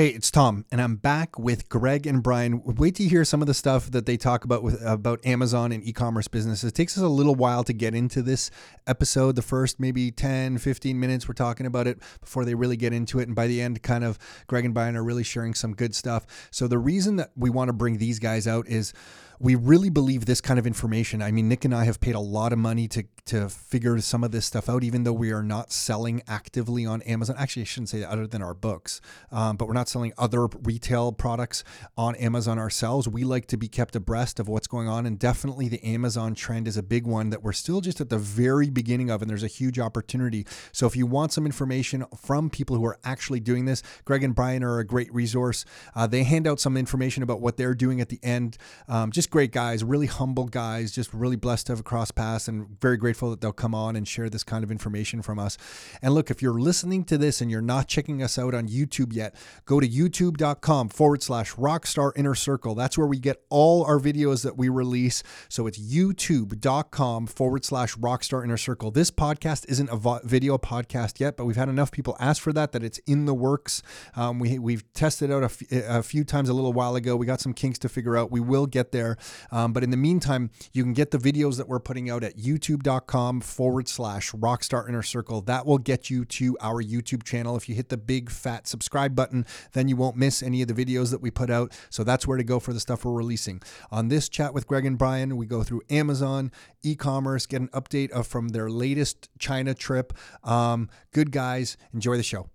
Hey, it's Tom, and I'm back with Greg and Brian. Wait to hear some of the stuff that they talk about with about Amazon and e-commerce businesses. It takes us a little while to get into this episode. The first maybe 10, 15 minutes we're talking about it before they really get into it, and by the end, kind of Greg and Brian are really sharing some good stuff. So the reason that we want to bring these guys out is we really believe this kind of information. I mean, Nick and I have paid a lot of money to to figure some of this stuff out, even though we are not selling actively on Amazon. Actually, I shouldn't say that other than our books, um, but we're not selling other retail products on Amazon ourselves. We like to be kept abreast of what's going on, and definitely the Amazon trend is a big one that we're still just at the very beginning of, and there's a huge opportunity. So if you want some information from people who are actually doing this, Greg and Brian are a great resource. Uh, they hand out some information about what they're doing at the end. Um, just great guys, really humble guys, just really blessed to have cross pass and very grateful that they'll come on and share this kind of information from us. And look, if you're listening to this and you're not checking us out on YouTube yet, go to youtube.com forward slash rockstar inner circle. That's where we get all our videos that we release. So it's youtube.com forward slash rockstar inner circle. This podcast isn't a video podcast yet, but we've had enough people ask for that that it's in the works. Um, we, we've tested out a, f- a few times a little while ago. We got some kinks to figure out. We will get there. Um, but in the meantime, you can get the videos that we're putting out at youtube.com forward slash rockstar inner circle. That will get you to our YouTube channel. If you hit the big fat subscribe button, then you won't miss any of the videos that we put out. So that's where to go for the stuff we're releasing. On this chat with Greg and Brian, we go through Amazon, e commerce, get an update of from their latest China trip. Um, good guys. Enjoy the show.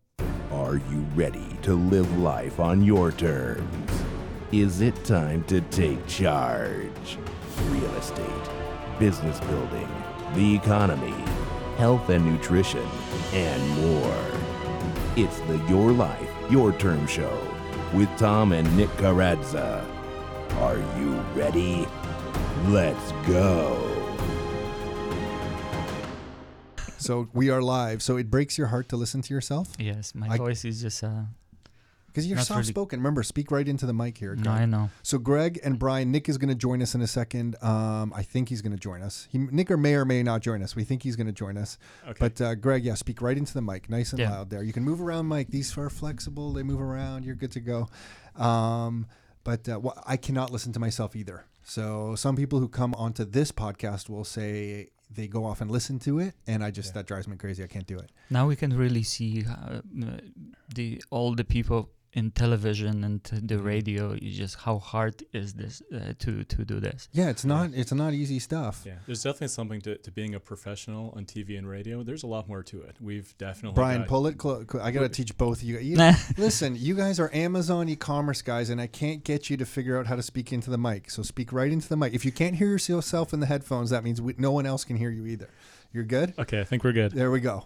Are you ready to live life on your terms? Is it time to take charge? Real estate, business building, the economy, health and nutrition, and more. It's the Your Life, Your Term Show with Tom and Nick Karadza. Are you ready? Let's go. So we are live. So it breaks your heart to listen to yourself? Yes, my I- voice is just uh Because you're Not soft spoken. Remember, speak right into the mic here. no, I know. So Greg and Brian, Nick is going to join us in a second. Um, I think he's going to join us. He, Nick or may or may not join us. We think he's going to join us. Okay. But uh, Greg, yeah, speak right into the mic, nice and Yeah. loud. There, you can move around, Mike. These are flexible. They move around. You're good to go. Um, but uh, well, I cannot listen to myself either. So some people who come onto this podcast will say they go off and listen to it, and I just Yeah. that drives me crazy. I can't do it. Now we can really see uh, the all the people in television and t- the Mm-hmm. radio. Is just how hard is this uh, to to do this? Yeah, it's not. It's not easy stuff. Yeah, there's definitely something to, to being a professional on TV and radio. There's a lot more to it. We've definitely Brian, got- pull it. Clo- clo- I gotta teach both of you. you listen, you guys are Amazon e-commerce guys, and I can't get you to figure out how to speak into the mic. So speak right into the mic. If you can't hear yourself in the headphones, that means we, no one else can hear you either. You're good. Okay, I think we're good. There we go.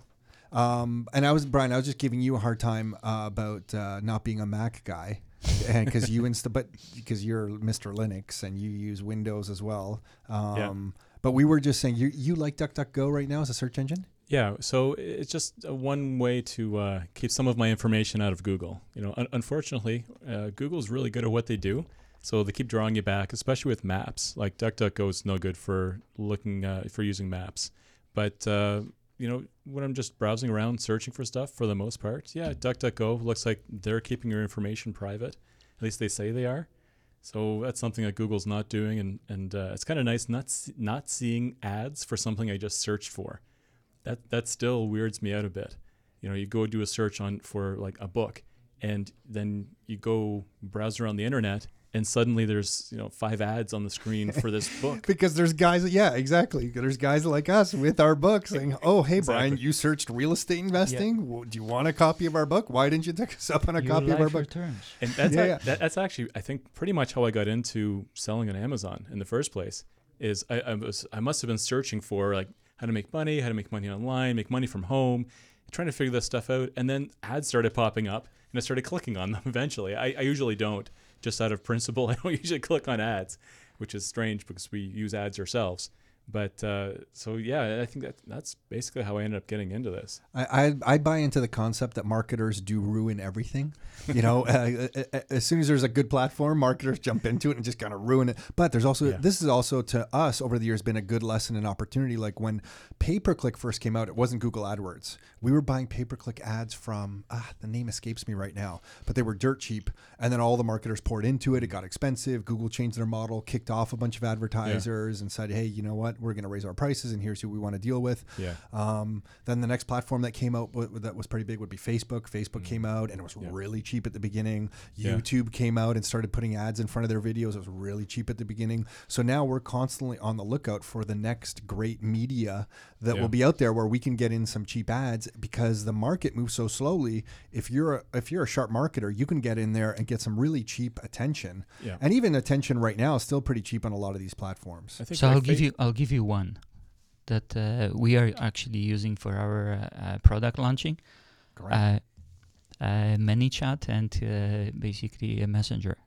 Um, and I was Brian. I was just giving you a hard time uh, about uh, not being a Mac guy, and because you insta, but because you're Mr. Linux and you use Windows as well. Um, But we were just saying you you like DuckDuckGo right now as a search engine. Yeah, so it's just one way to uh, keep some of my information out of Google. You know, un- unfortunately, uh, Google's really good at what they do, so they keep drawing you back, especially with maps. Like DuckDuckGo is no good for looking uh, for using maps, but uh, you know, when I'm just browsing around searching for stuff, for the most part, yeah, DuckDuckGo looks like they're keeping your information private. At least they say they are. So that's something that Google's not doing, and and uh, it's kind of nice not not seeing ads for something I just searched for that that still weirds me out a bit. You know, you go do a search on for like a book, and then you go browse around the internet, and suddenly there's you know five ads on the screen for this book. Because there's guys, yeah, exactly. There's guys like us with our book saying, "Oh, hey, Brian, you searched real estate investing. Well, Do you want a copy of our book? Why didn't you take us up on a Your copy of our book?" returns. And that's Yeah, ac- yeah. That, that's actually I think pretty much how I got into selling on Amazon in the first place. Is I, I was I must have been searching for like how to make money, how to make money online, make money from home, trying to figure this stuff out, and then ads started popping up, and I started clicking on them. Eventually, I, I usually don't, just out of principle. I don't usually click on ads, which is strange because we use ads ourselves. But uh, so yeah, I think that that's basically how I ended up getting into this. I, I I buy into the concept that marketers do ruin everything. You know, uh, uh, uh, as soon as there's a good platform, marketers jump into it and just kind of ruin it. But there's also Yeah. this is also to us over the years been a good lesson and opportunity. Like when pay per click first came out, it wasn't Google AdWords. We were buying pay per click ads from ah the name escapes me right now, but they were dirt cheap. And then all the marketers poured into it. It got expensive. Google changed their model, kicked off a bunch of advertisers, and said, hey, you know what? We're going to raise our prices, and here's who we want to deal with. Yeah. Um, then the next platform that came out w- that was pretty big would be Facebook. Facebook came out and it was Mm. Yeah. really cheap at the beginning. Yeah. YouTube came out and started putting ads in front of their videos. It was really cheap at the beginning. So now we're constantly on the lookout for the next great media that Yeah. will be out there where we can get in some cheap ads because the market moves so slowly. If you're a, if you're a sharp marketer, you can get in there and get some really cheap attention. Yeah. And even attention right now is still pretty cheap on a lot of these platforms. I think So I'll give you I'll give you one that uh, we are actually using for our uh, uh, product launching. Great. Uh, uh, ManyChat and uh, basically a messenger,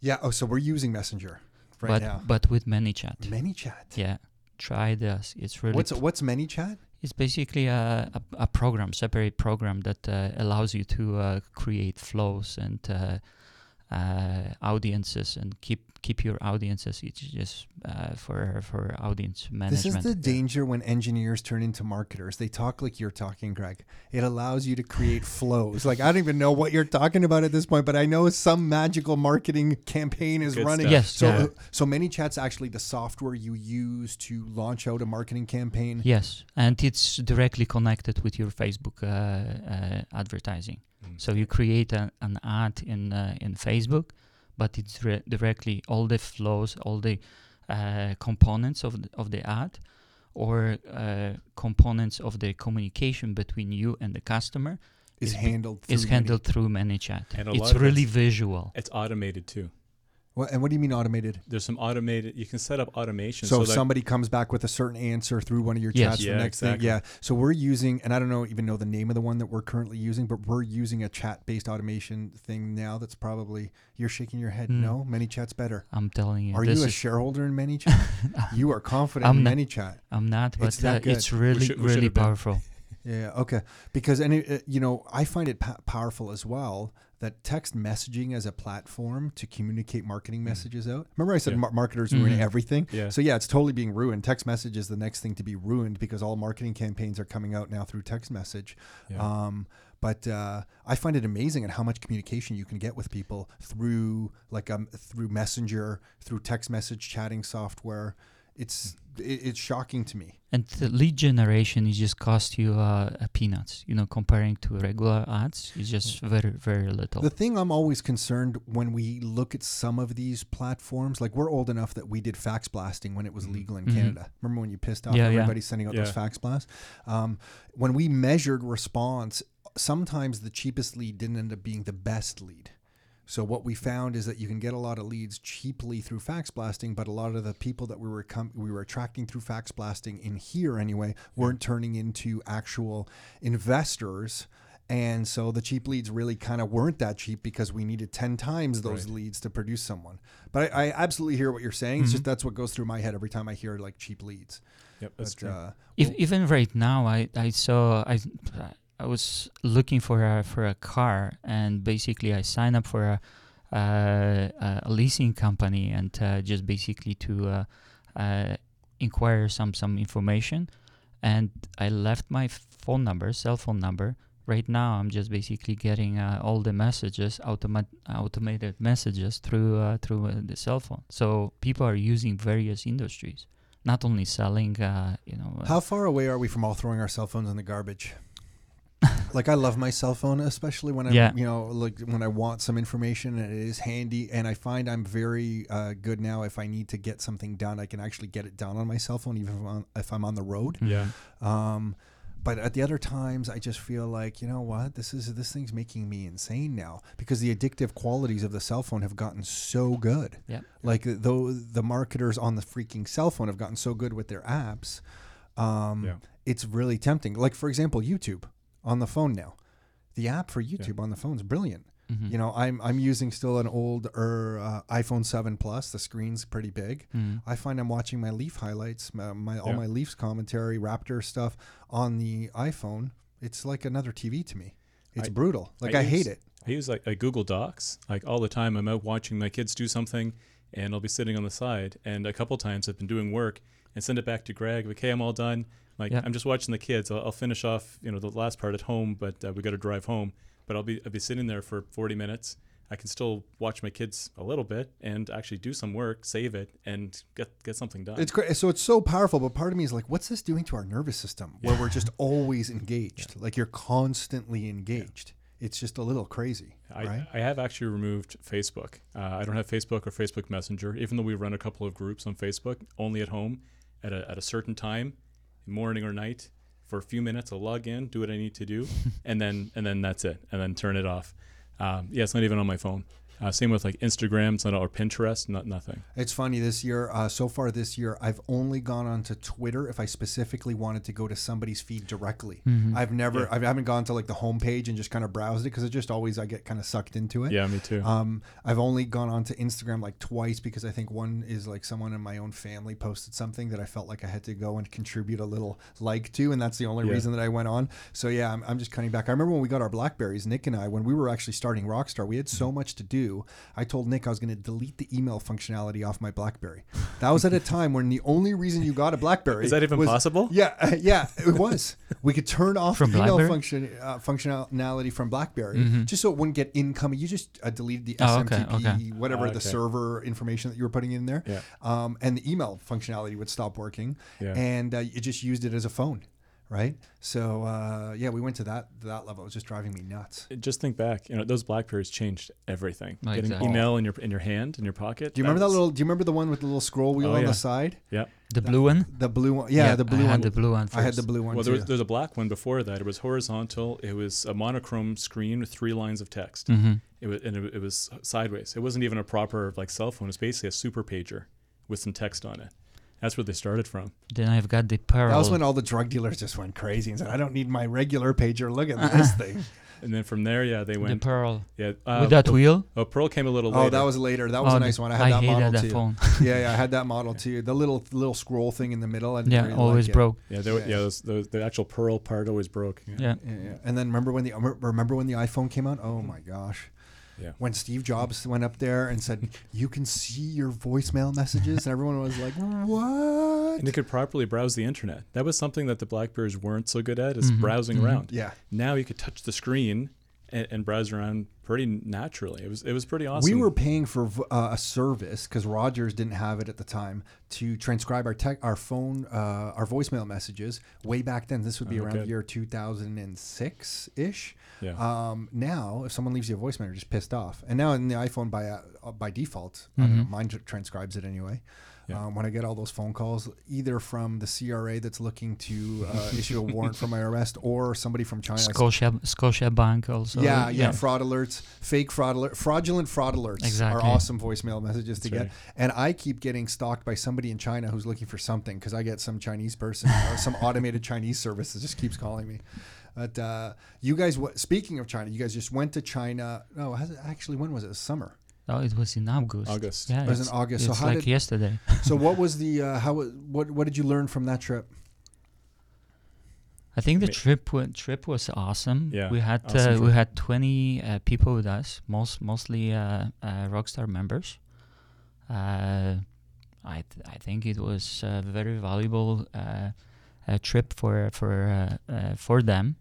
yeah. Oh, so we're using Messenger right but now. but with ManyChat. ManyChat. Yeah, try this. It's really What's what's ManyChat? It's basically a, a, a program, separate program that uh, allows you to uh, create flows and uh, uh, audiences and keep keep your audiences. It's just uh, for for audience management. This is the danger when engineers turn into marketers. They talk like you're talking, Greg. It allows you to create flows. Like I don't even know what you're talking about at this point, but I know some magical marketing campaign is Good running. stuff. Yes, So yeah. so ManyChat's actually the software you use to launch out a marketing campaign. Yes, and it's directly connected with your Facebook uh, uh, advertising. Mm. So you create a, an ad in uh, in Facebook, but it's re- directly all the flows, all the uh, components of the, of the ad, or uh, components of the communication between you and the customer Is Is handled through is many- handled through ManyChat. And a It's lot really it's- visual. It's automated too. What, and what do you mean automated? There's some automated. You can set up automation. So, if that- somebody comes back with a certain answer through one of your Yes. chats, the Yeah, next exactly. thing, yeah. So we're using, and I don't know even know the name of the one that we're currently using, but we're using a chat-based automation thing now. That's probably you're shaking your head. Mm. No, ManyChat's better. I'm telling you. Are this you a is- shareholder in ManyChat? you are confident I'm in not. ManyChat. I'm not, but It's that uh, good. it's really, should- we really powerful. Yeah. Okay. Because and it, uh, you know I find it pa- powerful as well that text messaging as a platform to communicate marketing messages out. Remember I said Yeah. mar- marketers ruin Mhm. everything. Yeah. So yeah, it's totally being ruined. Text message is the next thing to be ruined because all marketing campaigns are coming out now through text message. Yeah. Um, but uh, I find it amazing at how much communication you can get with people through like um through Messenger, through text message chatting software. It's it, it's shocking to me. And the lead generation is just cost you uh, a peanuts. You know, comparing to regular ads, it's just very, very little. The thing I'm always concerned when we look at some of these platforms, like we're old enough that we did fax blasting when it was Mhm. legal in Mhm. Canada. Remember when you pissed off Yeah, yeah. everybody sending out those fax blasts? Um, when we measured response, sometimes the cheapest lead didn't end up being the best lead. So what we found is that you can get a lot of leads cheaply through fax blasting, but a lot of the people that we were com- we were attracting through fax blasting in here anyway weren't turning into actual investors. And so the cheap leads really kind of weren't that cheap because we needed 10 times those Right. leads to produce someone. But I, I absolutely hear what you're saying. It's Mhm. just that's what goes through my head every time I hear like cheap leads. Yep. That's But, true. uh, if, well- even right now, I, I saw I I was looking for a for a car, and basically I signed up for a uh, a leasing company, and uh, just basically to uh, uh, inquire some some information, and I left my phone number, cell phone number. Right now, I'm just basically getting uh, all the messages, automat- automated messages through through the cell phone. So people are using various industries, not only selling. You know, How far away are we from all throwing our cell phones in the garbage? Like I love my cell phone, especially when I, Yeah. you know, like when I want some information and it is handy. And I find I'm very uh, good now. If I need to get something done, I can actually get it done on my cell phone, even if I'm on, if I'm on the road. Yeah. Um, but at the other times, I just feel like you know what this is. This thing's making me insane now because the addictive qualities of the cell phone have gotten so good. Yep. Like though the marketers on the freaking cell phone have gotten so good with their apps, um, Yeah. it's really tempting. Like for example, YouTube on the phone now. The app for YouTube on the phone is brilliant. Mhm. You know, I'm I'm using still an old er, uh, iPhone 7 Plus. The screen's pretty big. Mhm. I find I'm watching my Leaf highlights, my, my all Yeah. my Leafs commentary, Raptor stuff on the iPhone. It's like another TV to me. It's I- brutal. Like I I, hate it. I use like, like Google Docs like all the time. I'm out watching my kids do something, and I'll be sitting on the side. And a couple times I've been doing work and send it back to Greg. Okay, I'm all done. Like Yeah. I'm just watching the kids. I'll, I'll finish off you know the last part at home, but uh, we got to drive home. But I'll be I'll be sitting there for 40 minutes. I can still watch my kids a little bit and actually do some work, save it, and get get something done. It's great. So it's so powerful, but part of me is like, what's this doing to our nervous system where we're just always engaged? Like you're constantly engaged. It's just a little crazy, I, right? I have actually removed Facebook. Uh, I don't have Facebook or Facebook Messenger, even though we run a couple of groups on Facebook, only at home at a, at a certain time, morning or night, for a few minutes. I'll log in, do what I need to do, and then and then that's it, and then turn it off. Um, yeah, it's not even on my phone. Uh, same with like Instagram, it's not or Pinterest, not nothing. It's funny this year. Uh, so far this year, I've only gone onto Twitter if I specifically wanted to go to somebody's feed directly. Mhm. I've never, Yeah. I haven't gone to like the homepage and just kind of browsed it because it just always I get kind of sucked into it. Yeah, me too. Um, I've only gone on to Instagram like twice because I think one is like someone in my own family posted something that I felt like I had to go and contribute a little like to, and that's the only Yeah. reason that I went on. So yeah, I'm, I'm just cutting back. I remember when we got our Blackberries, Nick and I, when we were actually starting Rockstar, we had Mm-hmm. so much to do. I told Nick I was going to delete the email functionality off my BlackBerry. That was at a time when the only reason you got a BlackBerry Is that even was- possible? Yeah, uh, yeah, it was. We could turn off From email BlackBerry? function uh, functionality from BlackBerry Mhm. just so it wouldn't get incoming. You just uh, deleted the Oh, okay, SMTP, okay. whatever Ah, the server information that you were putting in there, Yeah. um, and the email functionality would stop working, Yeah. and uh, you just used it as a phone, right? So uh, yeah, we went to that that level. It was just driving me nuts. Just think back, you know, those Blackberries changed everything. Oh, Getting exactly. email in your in your hand, in your pocket. Do you remember that little? Do you remember the one with the little scroll wheel Oh, on yeah. the side? Yeah. The blue one. The blue one. Yeah, the blue I one. had the blue one. First. I had the blue one Well, too. there was, there's a black one before that. It was horizontal. It was a monochrome screen with three lines of text. hmm It was and it, it was sideways. It wasn't even a proper like cell phone. It's basically a super pager with some text on it. That's where they started from. Then I've got the pearl. that was when all the drug dealers just went crazy and said, "I don't need my regular pager. Look at this thing." And then from there, yeah, they the went. pearl Yeah, uh, with that wheel. Oh, Pearl came a little later. Oh, later. that was later. That was Oh, a nice one. I had that hated model that too. phone. yeah, yeah, I had that model too. The little little scroll thing in the middle. I didn't yeah, really always like it. broke. yeah, there, Yeah. yeah, those, those, the actual Pearl part always broke. Yeah. Yeah. Yeah, yeah. And then remember when the remember when the iPhone came out? Oh my gosh. Yeah. When Steve Jobs went up there and said, "You can see your voicemail messages," and everyone was like, "What?" And you could properly browse the internet. That was something that the Blackberries weren't so good at, is Mhm, browsing mhm. around. Yeah. Now you could touch the screen and, and browse around pretty naturally. It was it was pretty awesome. We were paying for uh, a service because Rogers didn't have it at the time to transcribe our tech, our phone, uh, our voicemail messages way back then. This would be Oh, around good. year 2006 ish. yeah. Um, now, if someone leaves you a voicemail, you're just pissed off. And now in the iPhone by uh, by default, I don't know, mine transcribes it anyway. Yeah. Um, when I get all those phone calls, either from the CRA that's looking to uh, issue a warrant for my arrest, or somebody from China. Scotia Scotiabank also. yeah, yeah, fraud alerts, fake fraud alert, fraudulent fraud alerts Exactly. are awesome voicemail messages to That's get. And I keep getting stalked by somebody in China who's looking for something because I get some Chinese person or some automated Chinese service that just keeps calling me. But uh, you guys, w- speaking of China, you guys just went to China. No, has it, actually, when was it? Summer. Oh, it was in August. August. Yeah, It was in it's- August. So It's how like did- yesterday. So what was the uh, how what what did you learn from that trip? I think the trip wa- trip was awesome. Yeah, we had awesome uh, we had 20 uh, people with us, most mostly uh, uh, Rockstar members. Uh, I th- I think it was a very valuable uh, uh, trip for for uh, uh, for them.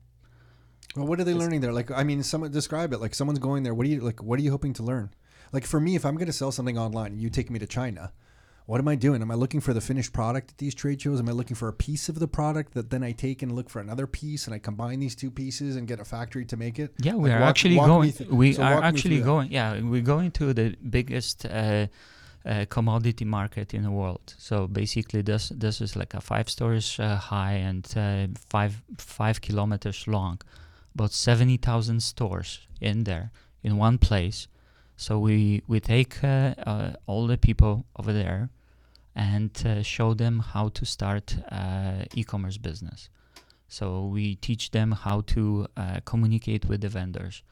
Well, what are they Just- learning there? Like, I mean, someone describe it. Like, someone's going there. What are you like? What are you hoping to learn? Like for me, if I'm going to sell something online and you take me to China, what am I doing? Am I looking for the finished product at these trade shows? Am I looking for a piece of the product that then I take and look for another piece and I combine these two pieces and get a factory to make it? Yeah, we Like, are walk- actually walk going. th- we so are actually going. Yeah, we're going to the biggest uh, uh, commodity market in the world. So basically, this this is like a five stories uh, high and uh, five five kilometers long, about seventy thousand stores in there in one place. So we we take uh, uh, all the people over there and uh, show them how to start uh, e-commerce business. So we teach them how to uh, communicate with the vendors,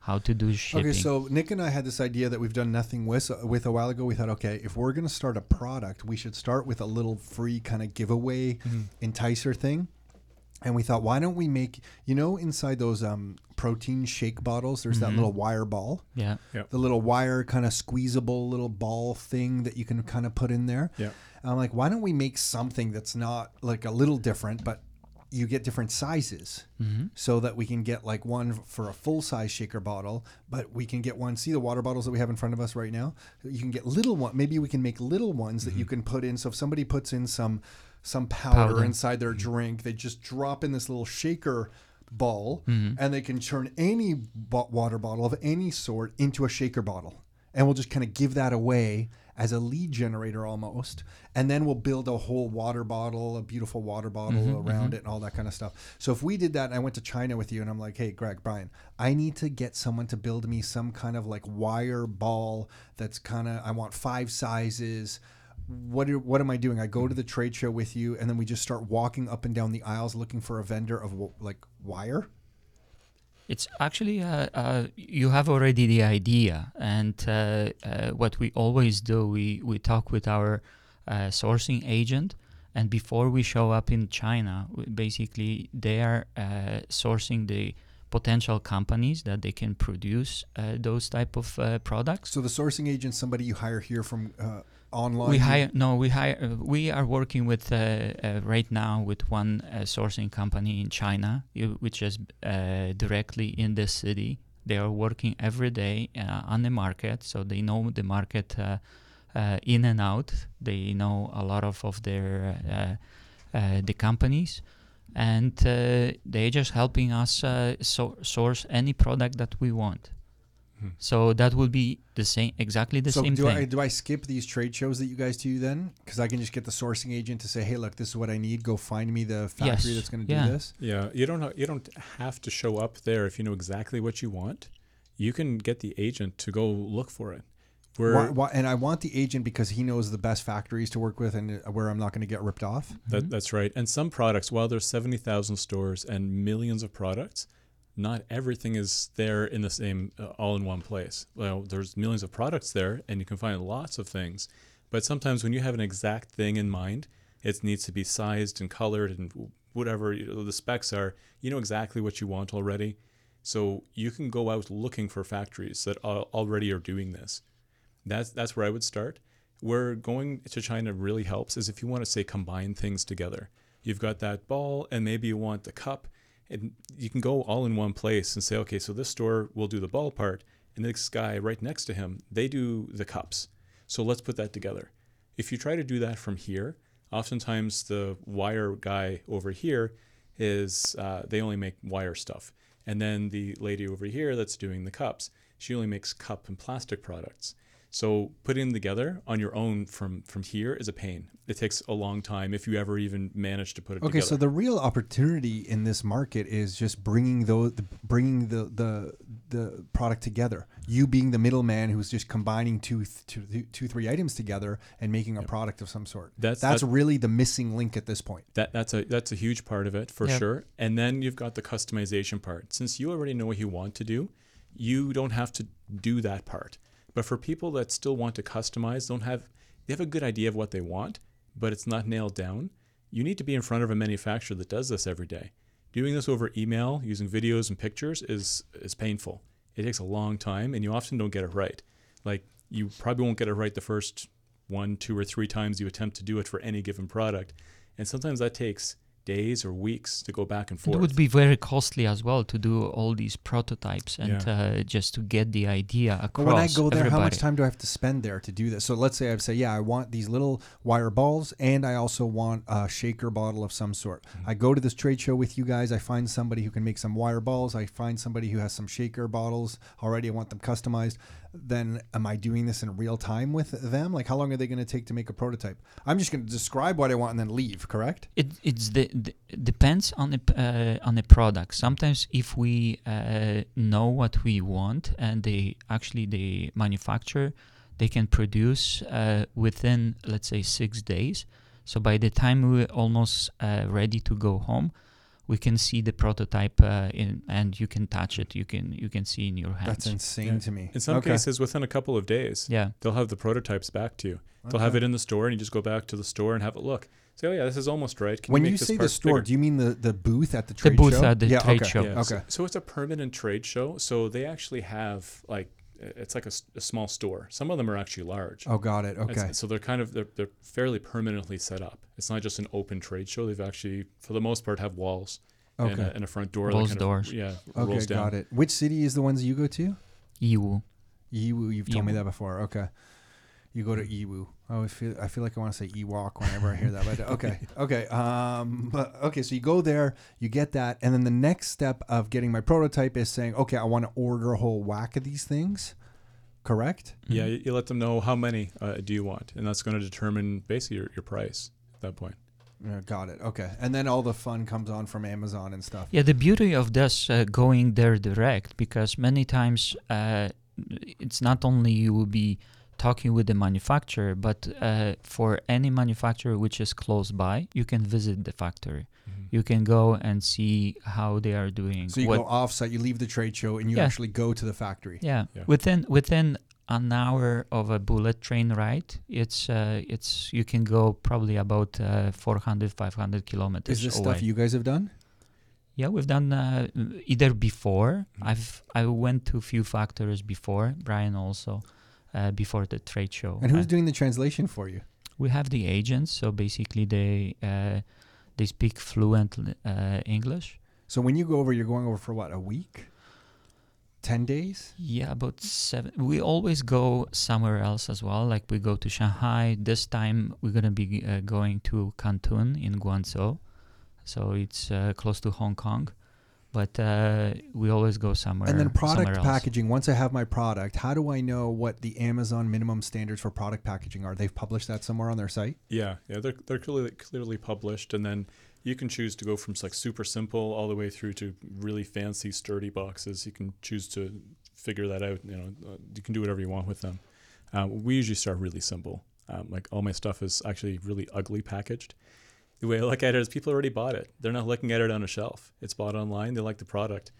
how to do shipping. Okay, so Nick and I had this idea that we've done nothing with with a while ago. We thought, okay, if we're going to start a product, we should start with a little free kind of giveaway enticer thing. And we thought, why don't we make, you know, inside those um, protein shake bottles, there's that Mhm. little wire ball, yeah, the little wire kind of squeezable little ball thing that you can kind of put in there. Yeah. I'm like, why don't we make something that's not like a little different, but you get different sizes hmm so that we can get like one for a full size shaker bottle, but we can get one. See the water bottles that we have in front of us right now. You can get little one. Maybe we can make little ones that you can put in. So if somebody puts in some some powder, Powder. inside their drink, they just drop in this little shaker ball, Mhm. and they can turn any water bottle of any sort into a shaker bottle, and we'll just kind of give that away as a lead generator almost and then we'll build a whole water bottle a beautiful water bottle Mhm, around it and all that kind of stuff. So if we did that and i went to china with you and i'm like hey greg brian i need to get someone to build me some kind of like wire ball that's kind of i want five sizes. What are, what am i doing? I go to the trade show with you and then we just start walking up and down the aisles looking for a vendor of like wire It's actually uh, uh, you have already the idea, and uh, uh, what we always do, we we talk with our uh, sourcing agent, and before we show up in China, basically they are uh, sourcing the potential companies that they can produce those type of products. so the sourcing agent somebody you hire here from online We hire no, we hire. Uh, we are working with uh, uh, right now with one uh, sourcing company in China, which is uh, directly in the city. They are working every day uh, on the market, so they know the market uh, uh, in and out. They know a lot of of their uh, uh, the companies. And uh, they're just helping us uh, so- source any product that we want. Hmm. So that would be the same, exactly the so same do thing. I do I skip these trade shows that you guys do then? Because I can just get the sourcing agent to say, "Hey, look, this is what I need. Go find me the factory Yes. that's going to Yeah. do this." Yeah, you don't ha- you don't have to show up there if you know exactly what you want. You can get the agent to go look for it. Where Why, why, and I want the agent because he knows the best factories to work with and uh, where I'm not going to get ripped off. that, that's right. And some products, while there's seventy thousand stores and millions of products, not everything is there in the same uh, all in one place. Well, there's millions of products there, and you can find lots of things. But sometimes when you have an exact thing in mind, it needs to be sized and colored and whatever the specs are. You know exactly what you want already, so you can go out looking for factories that al- already are doing this. That's that's where I would start. Where going to China really helps is if you want to say combine things together. You've got that ball, and maybe you want the cup, and you can go all in one place and say, okay, so this store will do the ball part, and this guy right next to him, they do the cups. So let's put that together. If you try to do that from here, oftentimes the wire guy over here is uh, they only make wire stuff, and then the lady over here that's doing the cups, she only makes cup and plastic products. So putting them together on your own from from here is a pain. It takes a long time if you ever even manage to put it together. Okay, together. so the real opportunity in this market is just bringing those, bringing the the the product together. You being the middleman who's just combining two, two, two, three items together and making a product of some sort. That's- that's that- really the missing link at this point. That that's a that's a huge part of it for Yep. sure. And then you've got the customization part. Since you already know what you want to do, you don't have to do that part. But for people that still want to customize, don't have they have a good idea of what they want, but it's not nailed down. You need to be in front of a manufacturer that does this every day. Doing this over email using videos and pictures is is painful. It takes a long time and you often don't get it right. Like you probably won't get it right the first one, two, or three times you attempt to do it for any given product. And sometimes that takes days or weeks to go back and forth. It would be very costly as well to do all these prototypes and Yeah. uh, just to get the idea But across. when I go there, how much time do I have to spend there to do this? So let's say I say, yeah, I want these little wire balls, and I also want a shaker bottle of some sort. Mm-hmm. I go to this trade show with you guys. I find somebody who can make some wire balls. I find somebody who has some shaker bottles already. I want them customized. Then am I doing this in real time with them? Like, how long are they going to take to make a prototype? I'm just going to describe what I want and then leave. Correct? It it's the, the depends on the uh, on the product. Sometimes if we uh, know what we want and they actually the manufacturer they can produce uh, within let's say six days. So by the time we're almost uh, ready to go home, we can see the prototype uh, in, and you can touch it. You can you can see in your hands. That's insane Yeah. to me. In some okay. cases, within a couple of days, yeah, they'll have the prototypes back to you. They'll have it in the store, and you just go back to the store and have a look. Say, oh yeah, this is almost right. Can when you, you make this say the store, bigger?" do you mean the, the booth at the trade show? the booth show? at the yeah, trade okay. show. Yeah, so- Okay. So, it's a permanent trade show. So they actually have like it's like a small store. Some of them are actually large. Oh, got it. It's- Okay. So they're kind of they're, they're fairly permanently set up. It's not just an open trade show. They've actually, for the most part, have walls and, a, and a front door. Rolls kind doors. Of, yeah, Okay, rolls down. got it. Which city is the ones you go to? Yiwu. Yiwu. You've told me that before. Okay. You go to Yiwu. I feel I feel like I want to say Ewok whenever I hear that. But okay, okay, um, but okay. So you go there, you get that, and then the next step of getting my prototype is saying, okay, I want to order a whole whack of these things. Correct. Yeah, you, you let them know how many uh, do you want, and that's going to determine basically your, your price at that point. Yeah, got it. Okay, and then all the fun comes on from Amazon and stuff. Yeah, the beauty of this uh, going there direct because many times uh, it's not only you will be talking with the manufacturer, but uh, for any manufacturer which is close by, you can visit the factory. You can go and see how they are doing. So you what- go offsite, you leave the trade show, and you Yeah. actually go to the factory. Yeah. Yeah. Within within an hour of a bullet train ride, it's uh, it's you can go probably about uh, 400 500 kilometers Is this away. stuff you guys have done? Yeah, we've done uh, either before. Mhm. I've I went to a few factories before. Brian also uh, before the trade show. And who's Uh, doing the translation for you? we have the agents, so basically they uh, they speak fluent uh, English. So when you go over, you're going over for what? A week? Ten days? Yeah, about seven. We always go somewhere else as well. Like we go to Shanghai. This time we're gonna be uh, going to Canton in Guangzhou, so it's uh, close to Hong Kong. But uh, we always go somewhere. and then product somewhere else. packaging. Once I have my product, how do I know what the Amazon minimum standards for product packaging are? They've published that somewhere on their site. Yeah, yeah, they're they're clearly clearly published, and then you can choose to go from like super simple all the way through to really fancy, sturdy boxes. You can choose to figure that out. You know, uh, you can do whatever you want with them. Uh, we usually start really simple. Um, like all my stuff is actually really ugly packaged. The way I look at it is people already bought it. They're not looking at it on a shelf. It's bought online. They like the product.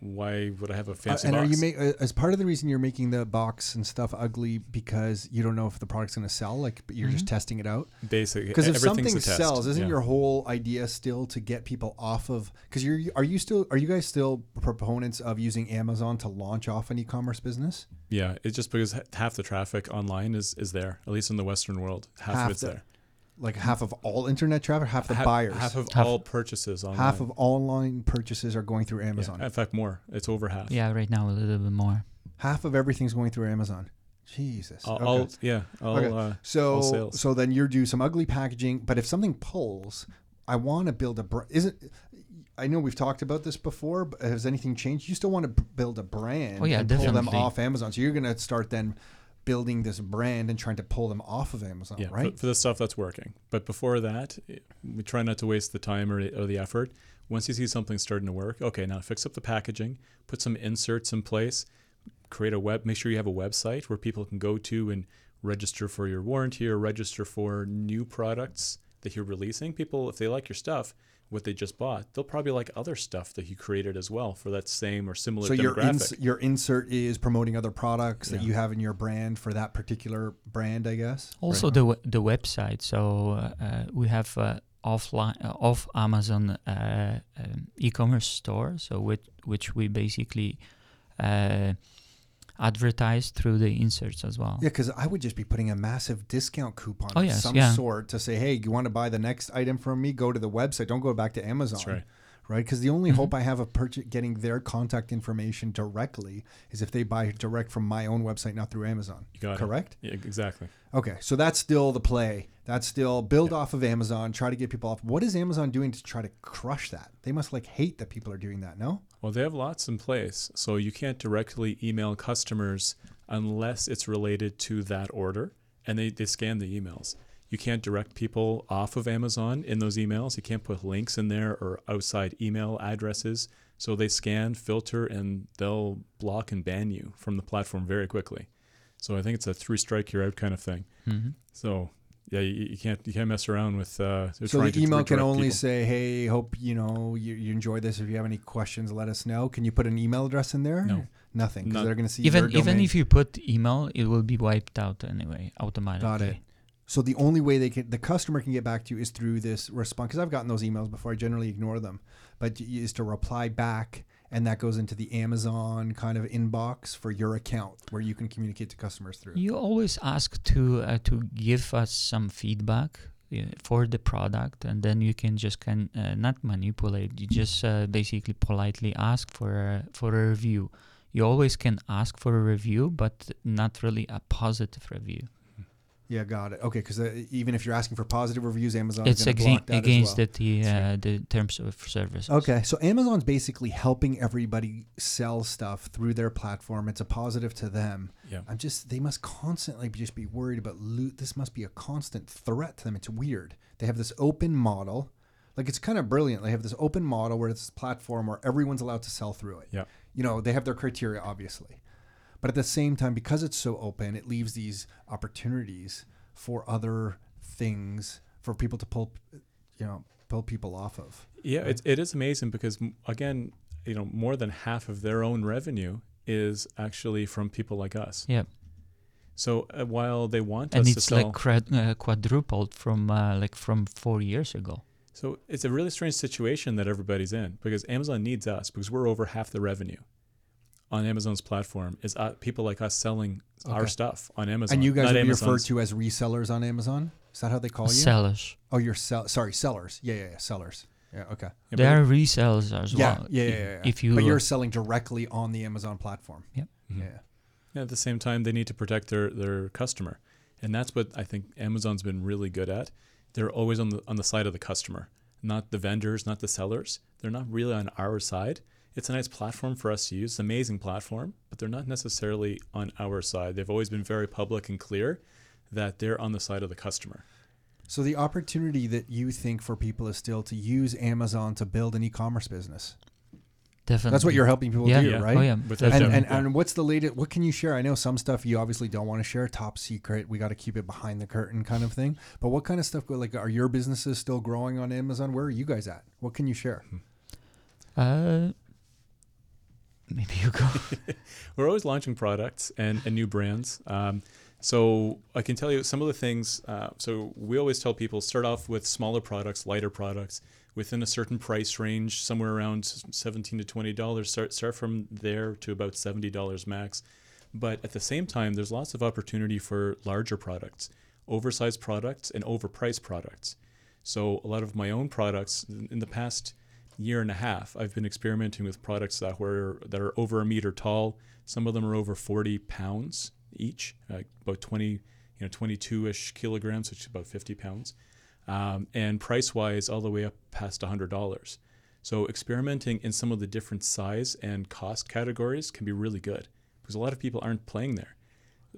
Why would I have a Uh, fancy and box? are you make uh, as part of the reason you're making the box and stuff ugly because you don't know if the product's going to sell? Like, but you're just Mhm. testing it out. Basically, Because if something a test. sells, isn't Yeah. your whole idea still to get people off of? Because you're are you still are you guys still proponents of using Amazon to launch off an e-commerce business? Yeah, it's just because half the traffic online is, is there, at least in the Western world. Half, Half of it's the- there. Like half of all internet traffic, half the half, buyers, Half of Half- all purchases online. half of online purchases are going through Yeah, Amazon. in fact, more. It's over half. Yeah, right now a little bit more. Half of everything's going through Amazon. Jesus. All, Okay. all- yeah. All, Okay. uh, so all sales. so then you do some ugly packaging, but if something pulls, I want to build a brand. Isn't I know we've talked about this before, but has anything changed? You still want to b- build a brand Oh, yeah, and pull them off Amazon. So you're going to start then building this brand and trying to pull them off of Amazon, yeah, right? for, for the stuff that's working. But before that, we try not to waste the time or, or the effort. Once you see something starting to work, okay, now fix up the packaging, put some inserts in place, create a web, make sure you have a website where people can go to and register for your warranty or register for new products that you're releasing. People, if they like your stuff, what they just bought, they'll probably like other stuff that you created as well for that same or similar so your ins- your insert is promoting other products that you have in your brand for that particular brand, I guess. Also the we- the website. So uh, uh, we have uh, offline uh, off Amazon uh, um, e-commerce store. So which which we basically uh, advertise through the inserts as well. Yeah, because I would just be putting a massive discount coupon Oh, of yes, some yeah. sort to say, hey, you want to buy the next item from me? Go to the website. Don't go back to Amazon. That's right. Right? Because the only Mhm. hope I have of purchase, getting their contact information directly is if they buy direct from my own website, not through Amazon. You got it. Correct? Yeah, exactly. Okay, so that's still the play. That's still build off of Amazon, try to get people off. What is Amazon doing to try to crush that? They must like hate that people are doing that, no? Well, they have lots in place. So you can't directly email customers unless it's related to that order. And they, they scan the emails. You can't direct people off of Amazon in those emails. You can't put links in there or outside email addresses. So they scan, filter, and they'll block and ban you from the platform very quickly. So I think it's a three strike you're out kind of thing. hmm So yeah, you, you can't you can't mess around with. Uh, they're So trying the email can only people. say, "Hey, hope you know you, you enjoy this. If you have any questions, let us know." Can you put an email address in there? No. nothing. Because Not- they're going to see even your even if you put email, it will be wiped out anyway automatically. Got it. So the only way they can, the customer can get back to you is through this response. Because I've gotten those emails before. I generally ignore them, but y- is to reply back, and that goes into the Amazon kind of inbox for your account, where you can communicate to customers through. You always ask to uh, to give us some feedback uh, for the product, and then you can just can uh, not manipulate. You just uh, basically politely ask for a, for a review. You always can ask for a review, but not really a positive review. Yeah, got it. Okay, because uh, even if you're asking for positive reviews, Amazon it's is going to exa- block that against as well. the the, uh, the terms of service. Okay, so Amazon's basically helping everybody sell stuff through their platform. It's a positive to them. Yeah. I'm just they must constantly just be worried about loot. This must be a constant threat to them. It's weird. They have this open model, like it's kind of brilliant. They have this open model where it's this platform where everyone's allowed to sell through it. Yeah. You know, they have their criteria obviously, but at the same time, because it's so open, it leaves these opportunities for other things for people to pull, you know, pull people off of. Yeah, it, it is amazing because again, you know, more than half of their own revenue is actually from people like us. Yeah. So uh, while they want and us to it's sell, like crad- uh, quadrupled from uh, like from four years ago. so it's a really strange situation that everybody's in because Amazon needs us because we're over half the revenue on Amazon's platform is uh, people like us selling our stuff on Amazon. And you guys not would be referred to as resellers on Amazon. Is that how they call you? Sellers. oh, you're sell. Sorry, sellers. Yeah, yeah, yeah, sellers. Yeah, okay. Yeah, They're resellers as Yeah, well. yeah, yeah, If- yeah, yeah. If you but you're selling directly on the Amazon platform. Yep. Yeah. Yeah, at the same time, they need to protect their, their customer, and that's what I think Amazon's been really good at. They're always on the on the side of the customer, not the vendors, not the sellers. They're not really on our side. It's a nice platform for us to use, it's an amazing platform, but they're not necessarily on our side. They've always been very public and clear that they're on the side of the customer. So the opportunity that you think for people is still to use Amazon to build an e-commerce business. definitely. That's what you're helping people yeah. do, Yeah. right? Oh yeah. Without And, and, Yeah. and what's the latest? What can you share? I know some stuff you obviously don't want to share, top secret. We got to keep it behind the curtain, kind of thing. But what kind of stuff? Like, are your businesses still growing on Amazon? Where are you guys at? What can you share? Uh, maybe you go. we're always launching products and, and new brands. Um, so I can tell you some of the things. Uh, so we always tell people start off with smaller products, lighter products within a certain price range, somewhere around seventeen to twenty dollars. Start start from there to about seventy dollars max. But at the same time, there's lots of opportunity for larger products, oversized products, and overpriced products. So a lot of my own products in in the past year and a half, I've been experimenting with products that were that are over a meter tall. Some of them are over 40 pounds each, about 20, you know, 22ish kilograms, which is about 50 pounds, um, and price-wise, all the way up past $100. So experimenting in some of the different size and cost categories can be really good because a lot of people aren't playing there.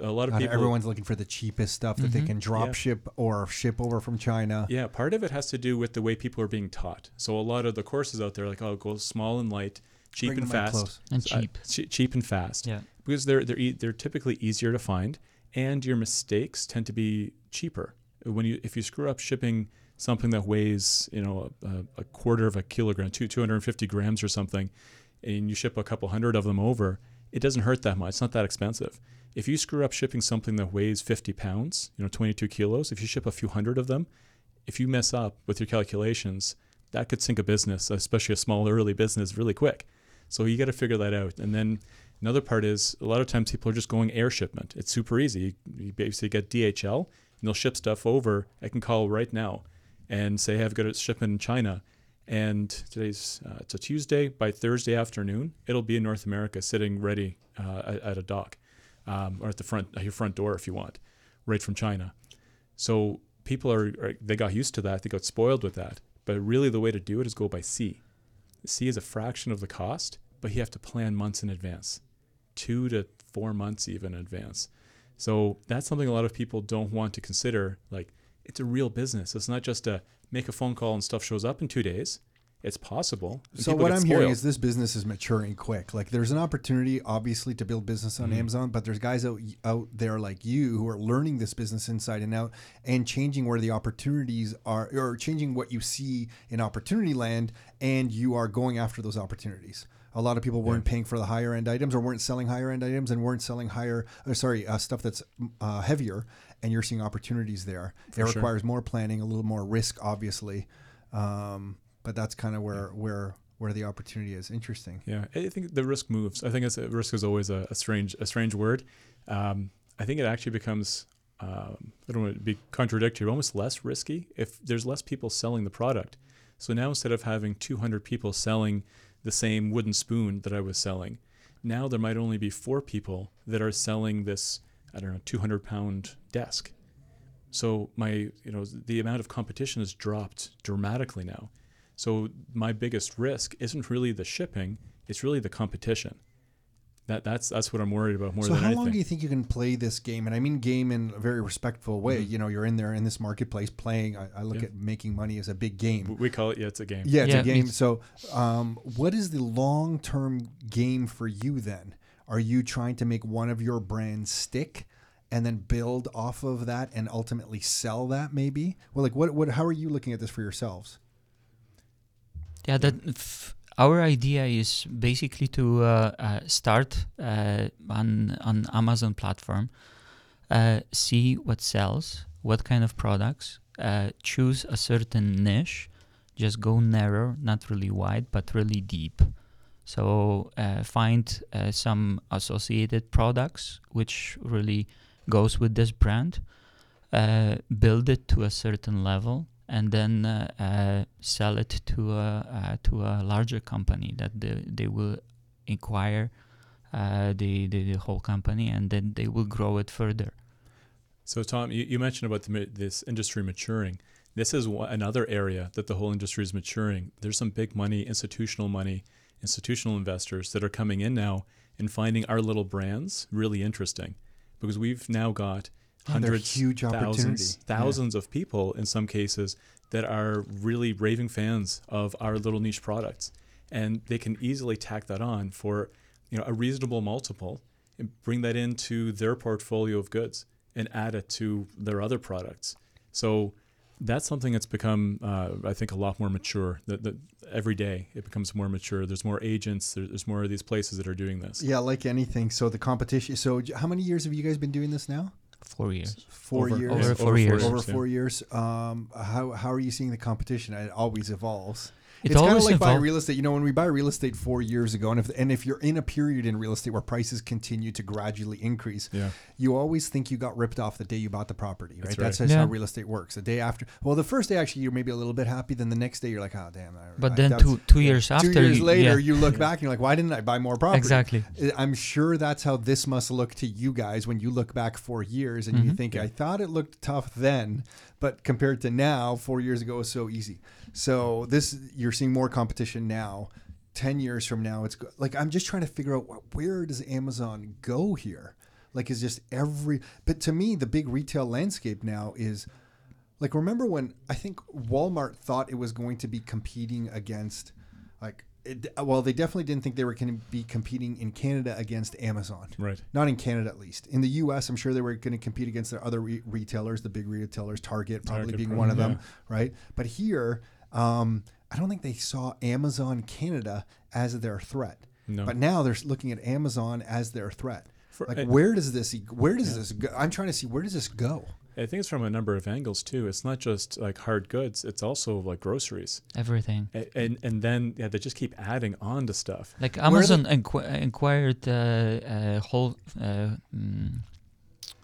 A lot of Not people, everyone's looking for the cheapest stuff that they Mhm. can drop Yeah. ship or ship over from China. Yeah, part of it has to do with the way people are being taught. So a lot of the courses out there, like oh, go small and light, cheap Bring and the mic fast, close. and Uh, cheap. che- cheap and fast, yeah. because they're they're e- they're typically easier to find, and your mistakes tend to be cheaper. When you if you screw up shipping something that weighs you know a, a quarter of a kilogram, two two hundred and fifty grams or something, and you ship a couple hundred of them over, it doesn't hurt that much. It's not that expensive. If you screw up shipping something that weighs 50 pounds, you know, 22 kilos, if you ship a few hundred of them, if you mess up with your calculations, that could sink a business, especially a small early business, really quick. So you got to figure that out. And then another part is a lot of times people are just going air shipment. It's super easy. You, basically get DHL and they'll ship stuff over. I can call right now and say, hey, I've got a shipment in China. And today's uh, it's a Tuesday. By Thursday afternoon, it'll be in North America, sitting ready uh, at, at a dock um, or at the front at your front door if you want, right from China. So people are, are they got used to that. They got spoiled with that. But really, the way to do it is go by sea. Sea is a fraction of the cost, but you have to plan months in advance, two to four months even in advance. So that's something a lot of people don't want to consider. Like it's a real business. It's not just a make a phone call and stuff shows up in two days. it's possible. So what I'm hearing is this business is maturing quick. Like there's an opportunity, obviously, to build business on Mhm. Amazon, but there's guys out out there like you who are learning this business inside and out and changing where the opportunities are, or changing what you see in opportunity land, and you are going after those opportunities. A lot of people weren't paying for the higher end items, or weren't selling higher end items, and weren't selling higher, uh, sorry, uh, stuff that's uh, heavier, and you're seeing opportunities there. For it sure. requires more planning, a little more risk, obviously. Um, but that's kind of where where where the opportunity is. Interesting. Yeah, I think the risk moves. I think it's risk is always a, a strange a strange word. Um, I think it actually becomes um, I don't want to be contradictory, almost less risky if there's less people selling the product. So now instead of having 200 people selling the same wooden spoon that I was selling, now there might only be four people that are selling this I don't know 200 pound desk. So my you know the amount of competition has dropped dramatically now. So my biggest risk isn't really the shipping; it's really the competition. That that's that's what I'm worried about more so than how long do you think you can play this game? And I mean game in a very respectful way. Mhm. You know, you're in there in this marketplace playing. I, I look Yeah. at making money as a big game. We call it yeah, it's a game. Yeah, it's Yeah, a game. it's- So, um, what is the long term game for you then? Are you trying to make one of your brands stick and then build off of that and ultimately sell that maybe? Well, like what, what how are you looking at this for yourselves? Yeah, that f- our idea is basically to uh, uh, start uh, on on Amazon platform, uh, see what sells, what kind of products, uh, choose a certain niche, just go narrow, not really wide, but really deep. So uh, find uh, some associated products which really goes with this brand, uh, build it to a certain level, and then uh, uh, sell it to a uh, to a larger company that they, they will acquire the, the the whole company, and then they will grow it further. So Tom, you, you mentioned about the, this industry maturing. This is one, another area that the whole industry is maturing. There's some big money, institutional money, institutional investors that are coming in now and finding our little brands really interesting, because we've now got oh, they're hundreds, huge opportunity. thousands, Yeah. thousands of people in some cases that are really raving fans of our little niche products, and they can easily tack that on for you know a reasonable multiple and bring that into their portfolio of goods and add it to their other products. So that's something that's become, uh, I think, a lot more mature. That, that every day it becomes more mature. There's more agents. There, there's more of these places that are doing this. Yeah, like anything. So the competition. So how many years have you guys been doing this now? Four years. Four Over- years. over four years. Over four years. Um, how how are you seeing the competition? It always evolves. It it's kind of always like buying real estate. You know, when we buy real estate four years ago, and if and if you're in a period in real estate where prices continue to gradually increase, Yeah. you always think you got ripped off the day you bought the property, right? That's That's, right. just how real estate works. The day after, well, the first day actually you're maybe a little bit happy. Then the next day you're like, oh damn. I- But I- then that's- two two years after, two years you- later, yeah, you look back and you're like, why didn't I buy more property? exactly. I- I'm sure that's how this must look to you guys when you look back four years and you Mhm. think, I thought it looked tough then, but compared to now, four years ago was so easy. So this, you're seeing more competition now. Ten years from now, it's like I'm just trying to figure out where does Amazon go here. Like, is just every. But to me, the big retail landscape now is like remember when I think Walmart thought it was going to be competing against like it, well they definitely didn't think they were going to be competing in Canada against Amazon. Right. Not in Canada at least. In the US, I'm sure they were going to compete against their other re- retailers, the big retailers, Target probably Target, being one of them, yeah. right? But here um, I don't think they saw Amazon Canada as their threat. No. But now they're looking at Amazon as their threat. For- Like I- where does this where does Yeah. this go? I'm trying to see where does this go? I think it's from a number of angles too. It's not just like hard goods; it's also like groceries, Everything. A- and and then yeah, they just keep adding on to stuff. Like Amazon enqu- inquired uh, uh, whole uh, mm,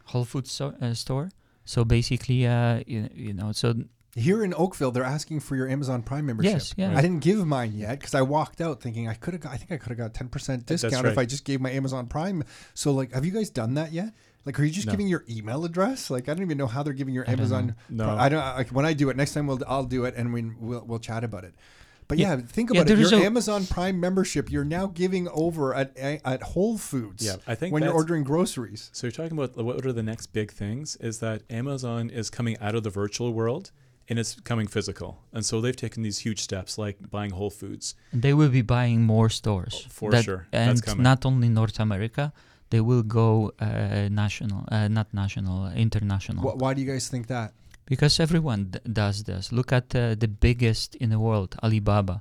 Whole Foods so- uh, store. So basically, uh, you, you know, so Here in Oakville, they're asking for your Amazon Prime membership. yes, yeah. I didn't give mine yet because I walked out thinking I could have. I think I could have got ten percent That's discount if. I just gave my Amazon Prime. So like, have you guys done that yet? Like, are you just No. giving your email address? Like, I don't even know how they're giving your I Amazon. No. Pri- I don't. Like, when I do it next time, we'll I'll do it and we we'll we'll chat about it. But Yeah. yeah, think Yeah, about it. Your a- Amazon Prime membership, you're now giving over at at Whole Foods. Yeah, I think when you're ordering groceries. So you're talking about what are the next big things? Is that Amazon is coming out of the virtual world and it's coming physical. And so they've taken these huge steps, like buying Whole Foods. They will be buying more stores. Oh, for That- sure. And That's coming. not only North America, they will go uh, national, uh, not national, uh, international. Wh- why do you guys think that? Because everyone d- does this. Look at uh, the biggest in the world, Alibaba.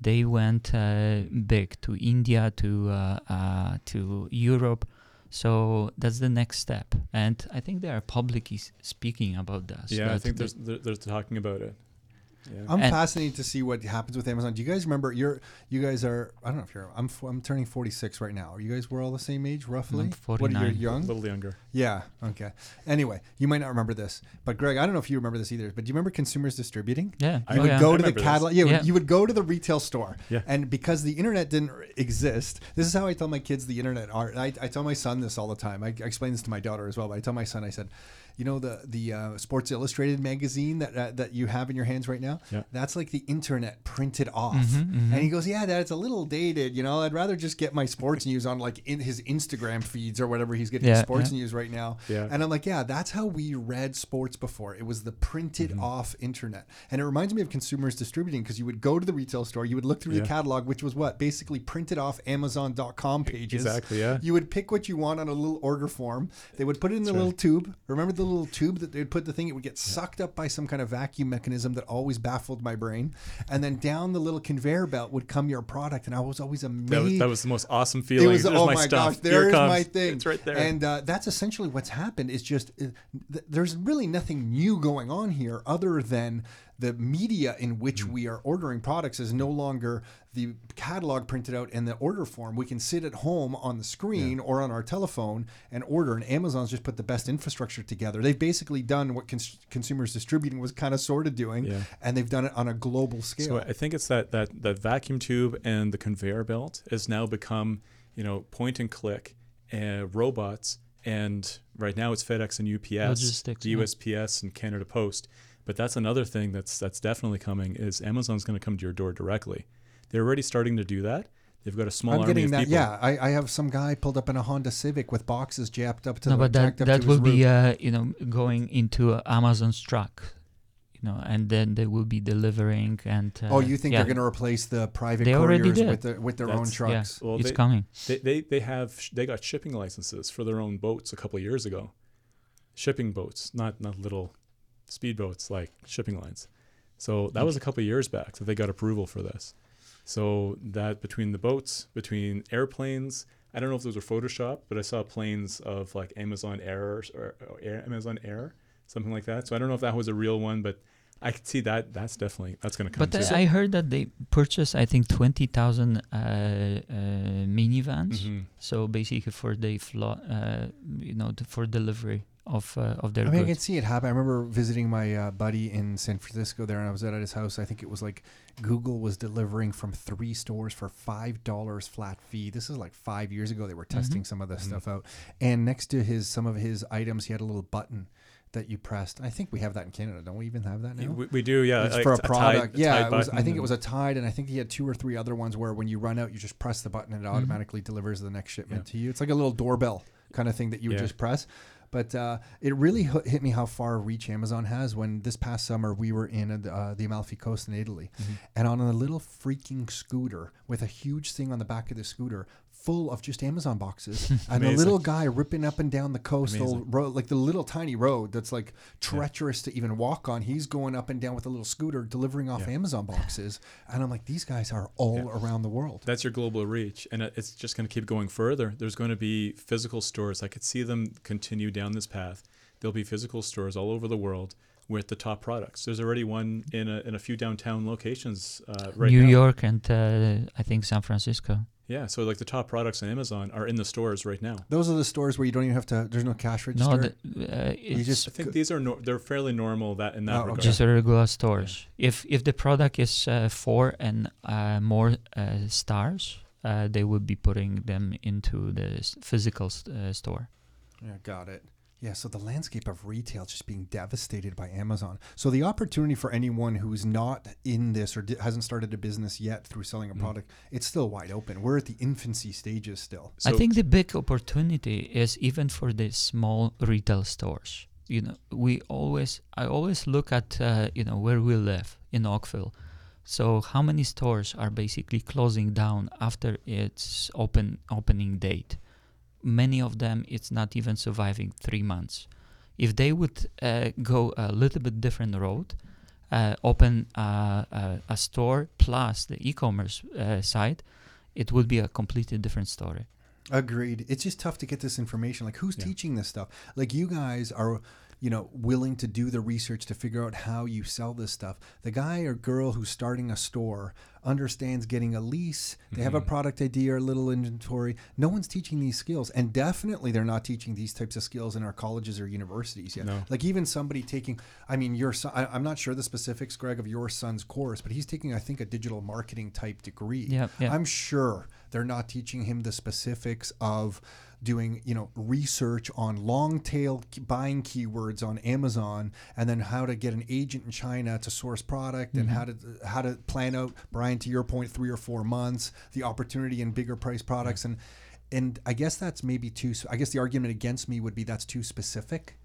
They went uh, big to India, to uh, uh, to Europe. So that's the next step, and I think they are publicly speaking about this. yeah, I think they- there's they're, they're talking about it. Yeah. I'm And- fascinated to see what happens with Amazon. Do you guys remember? You're you guys are. I don't know if you're. I'm f- I'm turning 46 right now. Are you guys we're all the same age roughly? I'm What are you 49. a little younger. Yeah. Okay. Anyway, you might not remember this, but Greg, I don't know if you remember this either. But do you remember consumers distributing? yeah, I You oh, would yeah. go I to the catalog. Yeah, Yeah. you would go to the retail store. Yeah. And because the internet didn't exist, this is how I tell my kids the internet are. I, I tell my son this all the time. I, I explain this to my daughter as well. But I tell my son, I said, you know the the uh, Sports Illustrated magazine that uh, that you have in your hands right now. Yeah. That's like the internet printed off. Mhm, mhm. And he goes, yeah, Dad, it's a little dated. You know, I'd rather just get my sports news on like in his Instagram feeds or whatever he's getting his Yeah, sports yeah. news right now. Yeah. And I'm like, yeah, that's how we read sports before. It was the printed Mm-hmm. off internet. And it reminds me of consumers distributing because you would go to the retail store, you would look through the catalog, which was what? Basically printed off Amazon.com pages. Exactly. Yeah. You would pick what you want on a little order form. They would put it in the That's little right. tube. Remember the little tube that they'd put the thing? It would get sucked up by some kind of vacuum mechanism that always baffled my brain. And then down the little conveyor belt would come your product. And I was always amazed. That was, that was the most awesome feeling. It was There's oh my, my stuff. gosh, there's my thing. It's right there. And uh, that's essentially what's happened. Is just uh, th- there's really nothing new going on here other than the media in which Mm. we are ordering products is no longer the catalog printed out in the order form. We can sit at home on the screen or on our telephone and order. And Amazon's just put the best infrastructure together. They've basically done what cons- consumers distributing was kind of sort of doing, Yeah. and they've done it on a global scale. So I think it's that, that that vacuum tube and the conveyor belt has now become, you know, point and click, uh, robots, and right now it's FedEx and UPS, Logistics, the yeah. USPS and Canada Post. But that's another thing that's that's definitely coming is Amazon's going to come to your door directly. They're already starting to do that. They've got a small I'm army getting of that. people. Yeah, I, I have some guy pulled up in a Honda Civic with boxes jacked up to no, the but that jacked up that to will his be roof. uh, you know going into uh, Amazon's truck, you know, and then they will be delivering and. Uh, oh, you think yeah, they're going to replace the private They already couriers did. with the, with their own That's- Yeah, trucks? Well, it's they- coming. They, they they have sh- they got shipping licenses for their own boats a couple of years ago. Shipping boats, not not little speedboats like shipping lines. So that was a couple of years back that they got approval for this. So that between the boats, between airplanes, I don't know if those were Photoshop, but I saw planes of like Amazon Air or, or Air, Amazon Air, something like that. So I don't know if that was a real one, but I could see that. That's definitely that's going to come. But uh, too. I heard that they purchased, I think, twenty thousand uh, uh, minivans. Mhm. So basically, for the flo- uh, you know, for delivery of uh, of their I mean, I can see it happen. I remember visiting my uh, buddy in San Francisco there, and I was at his house. I think it was like Google was delivering from three stores for five dollars flat fee. This is like five years ago. They were testing some of this Mhm. stuff out, and next to his some of his items, he had a little button that you pressed. I think we have that in Canada. Don't we even have that now? We, we do, yeah. it's like for a product. Tide- yeah, Tide it was, I think it was a Tide, and I think he had two or three other ones where when you run out, you just press the button and it Mhm. automatically delivers the next shipment Yeah. to you. It's like a little doorbell kind of thing that you would Yeah. just press. But uh, it really hit me how far reach Amazon has. When this past summer we were in uh, the Amalfi Coast in Italy, Mhm. and on a little freaking scooter with a huge thing on the back of the scooter full of just Amazon boxes, and the little guy ripping up and down the coastal road, like the little tiny road that's like treacherous to even walk on. He's going up and down with a little scooter, delivering off Yeah. Amazon boxes, and I'm like, these guys are all Yeah. around the world. That's your global reach, and it's just going to keep going further. There's going to be physical stores. I could see them continue down this path. There'll be physical stores all over the world with the top products. There's already one in a, in a few downtown locations uh, right New now. York and uh, I think San Francisco. Yeah, so like the top products on Amazon are in the stores right now. Those are the stores where you don't even have to. There's no cash register. No, the, uh, it's just- I think these are no, they're fairly normal that in that Oh, regard. just a regular stores. If if the product is uh, four and uh, more uh, stars, uh, they would be putting them into the physical s- uh, store. Yeah, got it. Yeah, so the landscape of retail is just being devastated by Amazon. So the opportunity for anyone who's not in this or di- hasn't started a business yet through selling a Mm. product, it's still wide open. We're at the infancy stages still. I think the big opportunity is even for the small retail stores. you know we always I always look at uh, you know where we live in Oakville. So how many stores are basically closing down after its open opening date? Many of them it's not even surviving three months. If they would uh, go a little bit different road, uh, open uh, uh, a store plus the e-commerce uh, side, it would be a completely different story. Agreed. It's just tough to get this information. Like, who's Yeah. teaching this stuff? Like, you guys are, you know, willing to do the research to figure out how you sell this stuff. The guy or girl who's starting a store understands getting a lease. They have a Mhm. product idea or a little inventory. No one's teaching these skills, and definitely they're not teaching these types of skills in our colleges or universities yet. No. Like even somebody taking, I mean, your son. I, I'm not sure the specifics, Greg, of your son's course, but he's taking, I think, a digital marketing type degree. Yeah, yeah. I'm sure they're not teaching him the specifics of doing, you know, research on long tail buying keywords on Amazon and then how to get an agent in China to source product and how mm-hmm. to how to plan out Brian to your point 3 or 4 months, the opportunity in bigger price products and and I guess that's maybe too I guess the argument against me would be that's too specific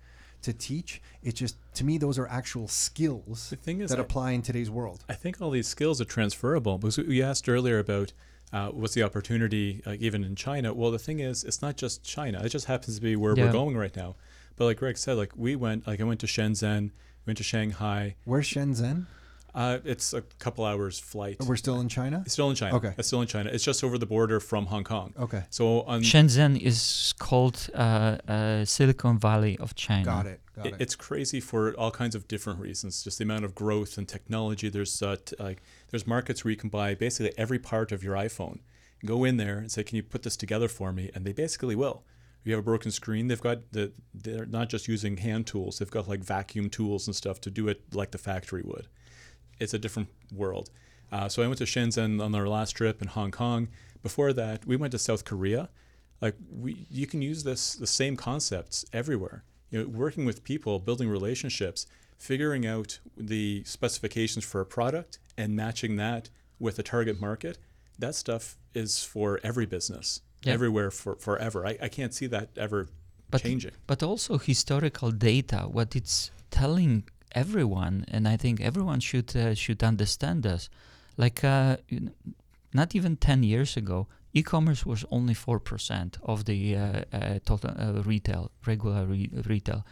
to teach. It's just to me those are actual skills The thing is, that I- apply in today's world. I think all these skills are transferable because we asked earlier about uh, what's the opportunity like even in China. Well, the thing is, it's not just China. It just happens to be where Yeah. we're going right now. But like Greg said, like we went, like I went to Shenzhen, went to Shanghai. Where's Shenzhen? Uh, it's a couple hours flight. We're still in China? It's still in China. Okay. It's still in China. It's just over the border from Hong Kong. Okay. So on Shenzhen is called uh, uh, Silicon Valley of China. Got it. Got it, it. it's crazy for all kinds of different reasons. Just the amount of growth and technology. There's uh, t- like there's markets where you can buy basically every part of your iPhone. Go in there and say, "Can you put this together for me?" And they basically will. If you have a broken screen, they've got the. They're not just using hand tools. They've got like vacuum tools and stuff to do it like the factory would. It's a different world. Uh, so I went to Shenzhen on our last trip in Hong Kong. Before that, we went to South Korea. Like we, you can use this the same concepts everywhere. You know, working with people, building relationships, figuring out the specifications for a product, and matching that with a target market. That stuff is for every business, Yeah. everywhere for forever. I, I can't see that ever But- changing. but also historical data what it's telling everyone and i think everyone should uh, should understand this. Like uh, not even 10 years ago e-commerce was only 4% of the uh, uh, total uh, retail regular re- retail.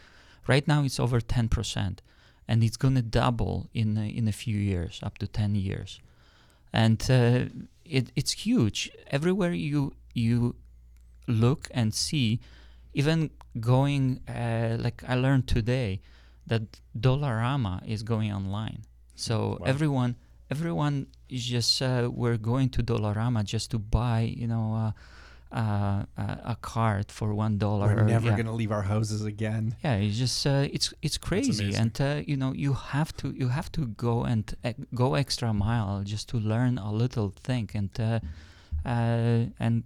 Right now it's over 10% and it's going to double in uh, in a few years up to 10 years. And it, it's huge. Everywhere you you look and see even going like I learned today that Dollarama is going online. So Wow. everyone everyone is just uh, we're going to Dollarama just to buy you know uh, uh, uh, a card for one dollar. We're never yeah. going to leave our houses again. Yeah, it's just uh, it's it's crazy, and uh, you know you have to you have to go and uh, go extra mile just to learn a little thing and uh, uh, and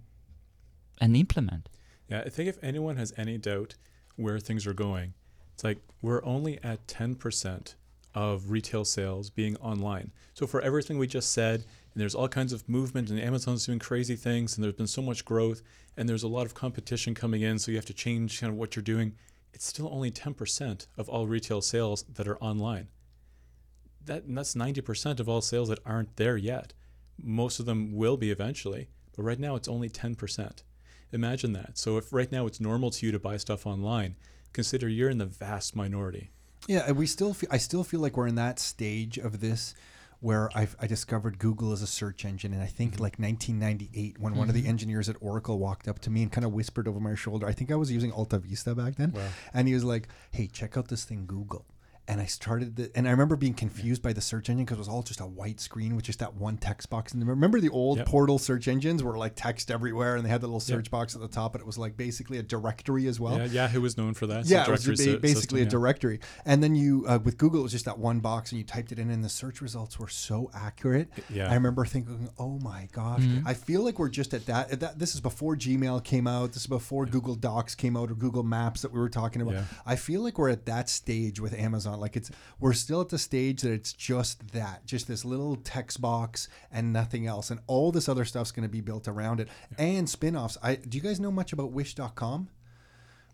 and implement. Yeah, I think if anyone has any doubt where things are going, it's like we're only at 10% of retail sales being online. So for everything we just said, and there's all kinds of movement, and Amazon's doing crazy things, and there's been so much growth, and there's a lot of competition coming in, so you have to change kind of what you're doing. It's still only 10% of all retail sales that are online. That and that's 90% of all sales that aren't there yet. Most of them will be eventually, but right now it's only 10%. Imagine that. So if right now it's normal to you to buy stuff online, consider you're in the vast minority. Yeah, we still feel, I still feel like we're in that stage of this where I've, I discovered Google as a search engine, and I think Mm-hmm. like 1998 when one of the engineers at Oracle walked up to me and kind of whispered over my shoulder. I think I was using Alta Vista back then, Wow. and he was like, "Hey, check out this thing, Google." And I started the, and I remember being confused by the search engine because it was all just a white screen with just that one text box. And remember the old Yep. portal search engines were like text everywhere, and they had the little Yep. search box at the top, and it was like basically a directory as well. yeah, Yahoo was known for that. It's Yeah, it was ba- basically system, a directory. And then you, uh, with Google, it was just that one box, and you typed it in, and the search results were so accurate. Yeah. I remember thinking, "Oh my gosh!" I feel like we're just at that. at that this is before Gmail came out. This is before Google Docs came out or Google Maps that we were talking about. Yeah. I feel like we're at that stage with Amazon. Like it's we're still at the stage that it's just that, just this little text box and nothing else, and all this other stuff's going to be built around it and spin-offs. I do you guys know much about Wish.com?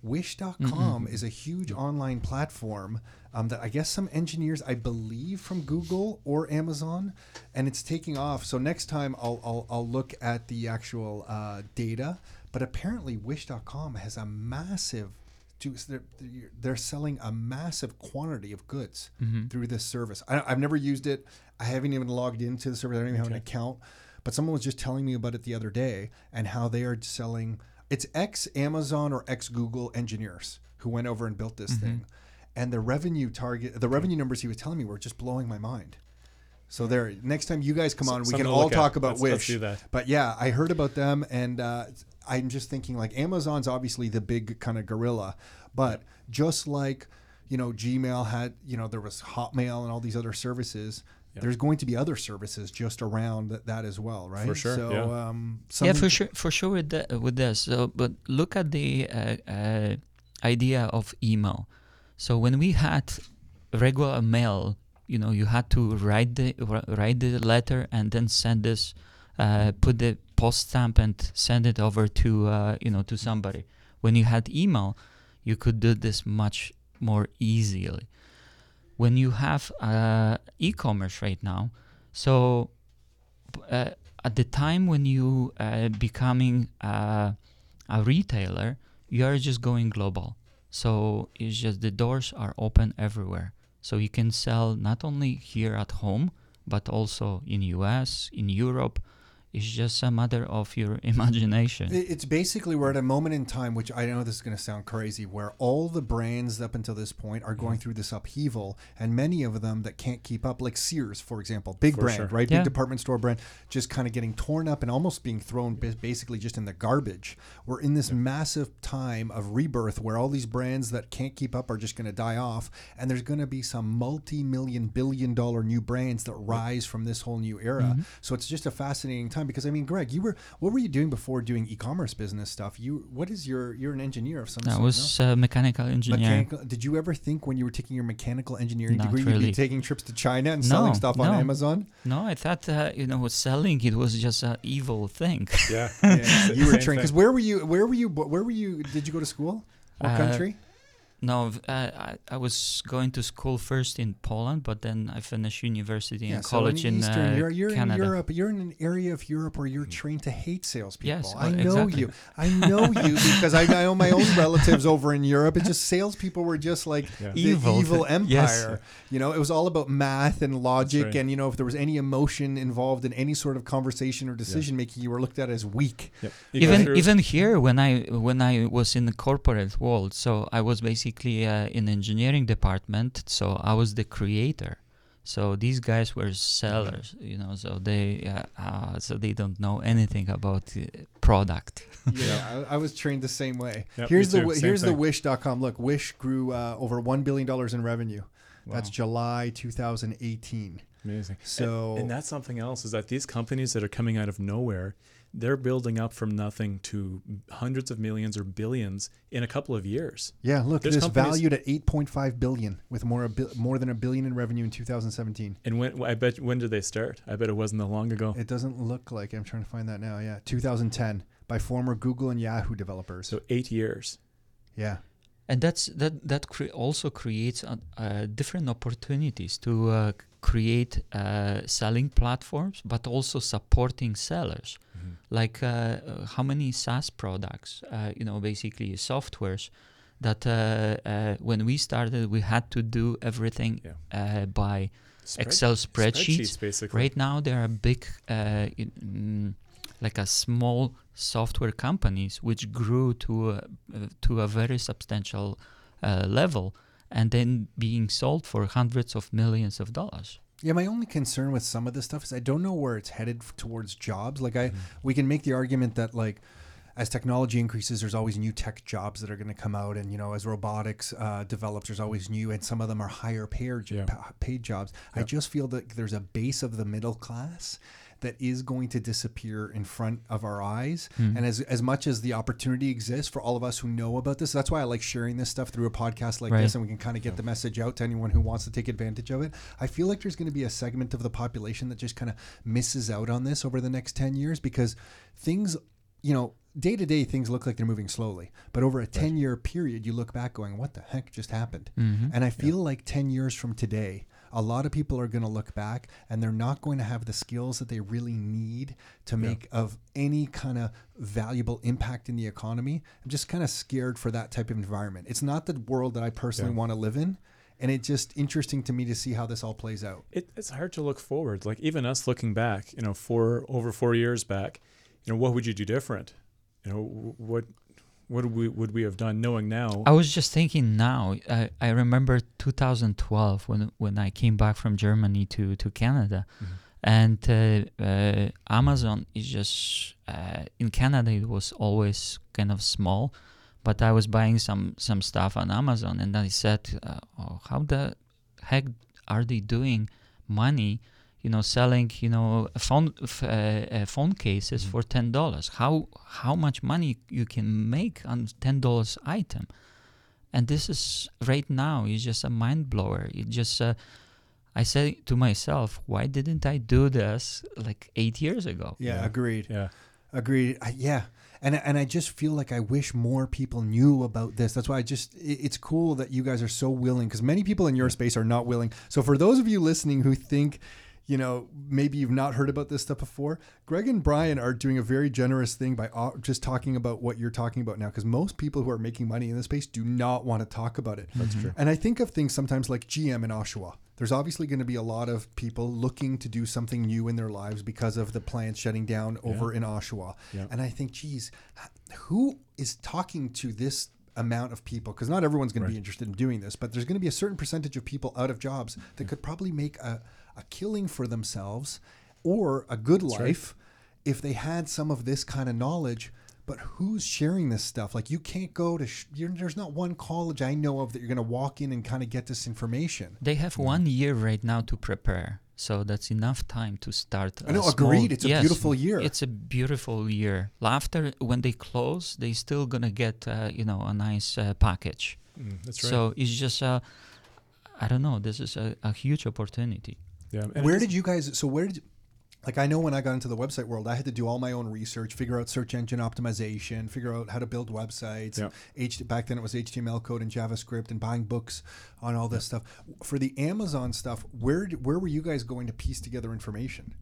Wish.com is a huge online platform um, that I guess some engineers, I believe, from Google or Amazon, and it's taking off. So next time I'll, I'll, I'll look at the actual uh, data. But apparently, Wish.com has a massive to, they're, they're- they're selling a massive quantity of goods through this service. I, I've never used it. I haven't even logged into the service. I don't even have an account. But someone was just telling me about it the other day and how they are selling. It's ex Amazon or ex Google engineers who went over and built this thing, and the revenue target, the revenue numbers he was telling me were just blowing my mind. So there, next time you guys come on, we something can all look at. talk about Let's- Wish. let's. But yeah, I heard about them, and uh, I'm just thinking like Amazon's obviously the big kind of gorilla, but just like you know Gmail had, you know, there was Hotmail and all these other services. There's going to be other services just around that, that as well, right? For sure, So, yeah. um, yeah, for sure, for sure with the, with this. So, but look at the uh, uh, idea of email. So when we had regular mail, you know, you had to write the write the letter and then send this, uh, put the post stamp and send it over to uh, you know to somebody. When you had email, you could do this much more easily. When you have uh, e-commerce right now, so uh, at the time when you uh, becoming uh, a retailer, you are just going global. So it's just the doors are open everywhere. So you can sell not only here at home, but also in US, in Europe. It's just a matter of your imagination. It's basically we're at a moment in time, which I know this is going to sound crazy, where all the brands up until this point are Mm-hmm. going through this upheaval, and many of them that can't keep up, like Sears, for example, big For brand, sure. right? Yeah. Big department store brand, just kind of getting torn up and almost being thrown basically just in the garbage. We're in this massive time of rebirth where all these brands that can't keep up are just going to die off, and there's going to be some multi-million, billion-dollar new brands that rise from this whole new era. Mm-hmm. So it's just a fascinating time because I mean, Greg, you were what were you doing before doing e-commerce business stuff? You what is your you're an engineer of some I sort. was a mechanical no? engineer. Mechanical. Did you ever think when you were taking your mechanical engineering Not degree you'd be taking trips to China and No, selling stuff on no. Amazon? No, I thought uh, you know selling it was just an evil thing. Yeah. Yeah, you were trained because where were you? Where were you? Where were you? Did you go to school? What Uh, country? No, uh, I, I was going to school first in Poland, but then I finished university and so college in, Eastern, uh, you're, you're Canada. in Europe. You're in an area of Europe where you're trained to hate salespeople. Yes, I know exactly. you. I know you because I, I know my own relatives over in Europe. It's just salespeople were just like Yeah. the Evil. evil, Yes. empire. You know, it was all about math and logic, right. and you know, if there was any emotion involved in any sort of conversation or decision making, you were looked at as weak. Yep. Even even here when I when I was in the corporate world, so I was basically uh, in engineering department, so I was the creator. So these guys were sellers, you know, so they uh, uh, so they don't know anything about uh, product. Yeah, I, I was trained the same way. Yep, here's the too. wi- Same here's the. Wish.com. Look, Wish grew uh, over one billion dollars in revenue. Wow. That's July 2018. Amazing. So and, and that's something else is that these companies that are coming out of nowhere, they're building up from nothing to hundreds of millions or billions in a couple of years. yeah, look, There's this valued at 8.5 billion with more a bi- more than a billion in revenue in 2017. And when I bet when did they start? I bet it wasn't that long ago. It doesn't look like I'm trying to find that now. Yeah, 2010 by former Google and Yahoo developers. So eight years. yeah. and that's that that cre- also creates uh, uh, different opportunities to uh, create uh, selling platforms but also supporting sellers like uh, uh, how many SaaS products, uh, you know, basically softwares that uh, uh, when we started, we had to do everything Yeah. uh, by Spread- Excel spreadsheets. basically. Right now, there are big, uh, in, mm, like a small software companies which grew to a, uh, to a very substantial uh, level, and then being sold for hundreds of millions of dollars. Yeah, my only concern with some of this stuff is I don't know where it's headed towards jobs. Like Mm-hmm. I, we can make the argument that like as technology increases, there's always new tech jobs that are going to come out, and you know, as robotics uh, develops, there's always new, and some of them are higher paid Yeah. paid jobs. I just feel that there's a base of the middle class that is going to disappear in front of our eyes. Hmm. And as as much as the opportunity exists for all of us who know about this, that's why I like sharing this stuff through a podcast like Right. this, and we can kind of get the message out to anyone who wants to take advantage of it. I feel like there's going to be a segment of the population that just kind of misses out on this over the next ten years because things you know, day to day things look like they're moving slowly, but over a 10 year period, you look back going, what the heck just happened? Mhm. And I feel like 10 years from today, a lot of people are going to look back and they're not going to have the skills that they really need to make of any kind of valuable impact in the economy. I'm just kind of scared for that type of environment. It's not the world that I personally Yeah. want to live in. And it's just interesting to me to see how this all plays out. it, it's hard to look forward. Like even us looking back, you know, four over four years back, you know, what would you do different? You know, what what would we would we have done knowing now? I was just thinking now. I, I remember 2012 when when I came back from Germany to to Canada, Mhm. and uh, uh, Amazon is just uh, in Canada. It was always kind of small, but I was buying some some stuff on Amazon, and I said, uh, oh, "How the heck are they doing money?" You know, selling you know phone uh, uh, phone cases Mhm. for ten dollars. How how much money you can make on ten dollars item? and this is right now is just a mind blower it just uh, i say to myself why didn't i do this like eight years ago Yeah, Yeah. agreed. yeah, Agreed. I, yeah. And, and I just feel like I wish more people knew about this. That's why I just, it- it's cool that you guys are so willing because many people in your space are not willing. So for those of you listening who think, you know, maybe you've not heard about this stuff before, Greg and Brian are doing a very generous thing by uh, just talking about what you're talking about now because most people who are making money in this space do not want to talk about it. that's true. And I think of things sometimes like GM in Oshawa. There's obviously going to be a lot of people looking to do something new in their lives because of the plant shutting down over in Oshawa. Yeah. And I think, geez, who is talking to this amount of people? Because not everyone's going to be interested in doing this, but there's going to be a certain percentage of people out of jobs that could probably make a, a killing for themselves or a good right. life if they had some of this kind of knowledge. But who's sharing this stuff? Like you can't go to. Sh- you're, there's not one college I know of that you're going to walk in and kind of get this information. they have one year right now to prepare so that's enough time to start I know, small- agreed. It's a beautiful year. it's a beautiful year after when they close they still gonna get uh, you know a nice uh, package Mm, that's right. so it's just uh, i don't know this is a, a huge opportunity yeah. and where did you guys? So where did? Like I know when I got into the website world, I had to do all my own research, figure out search engine optimization, figure out how to build websites. Yeah. H, back then it was HTML code and JavaScript, and buying books on all this stuff. For the Amazon stuff, where where were you guys going to piece together information?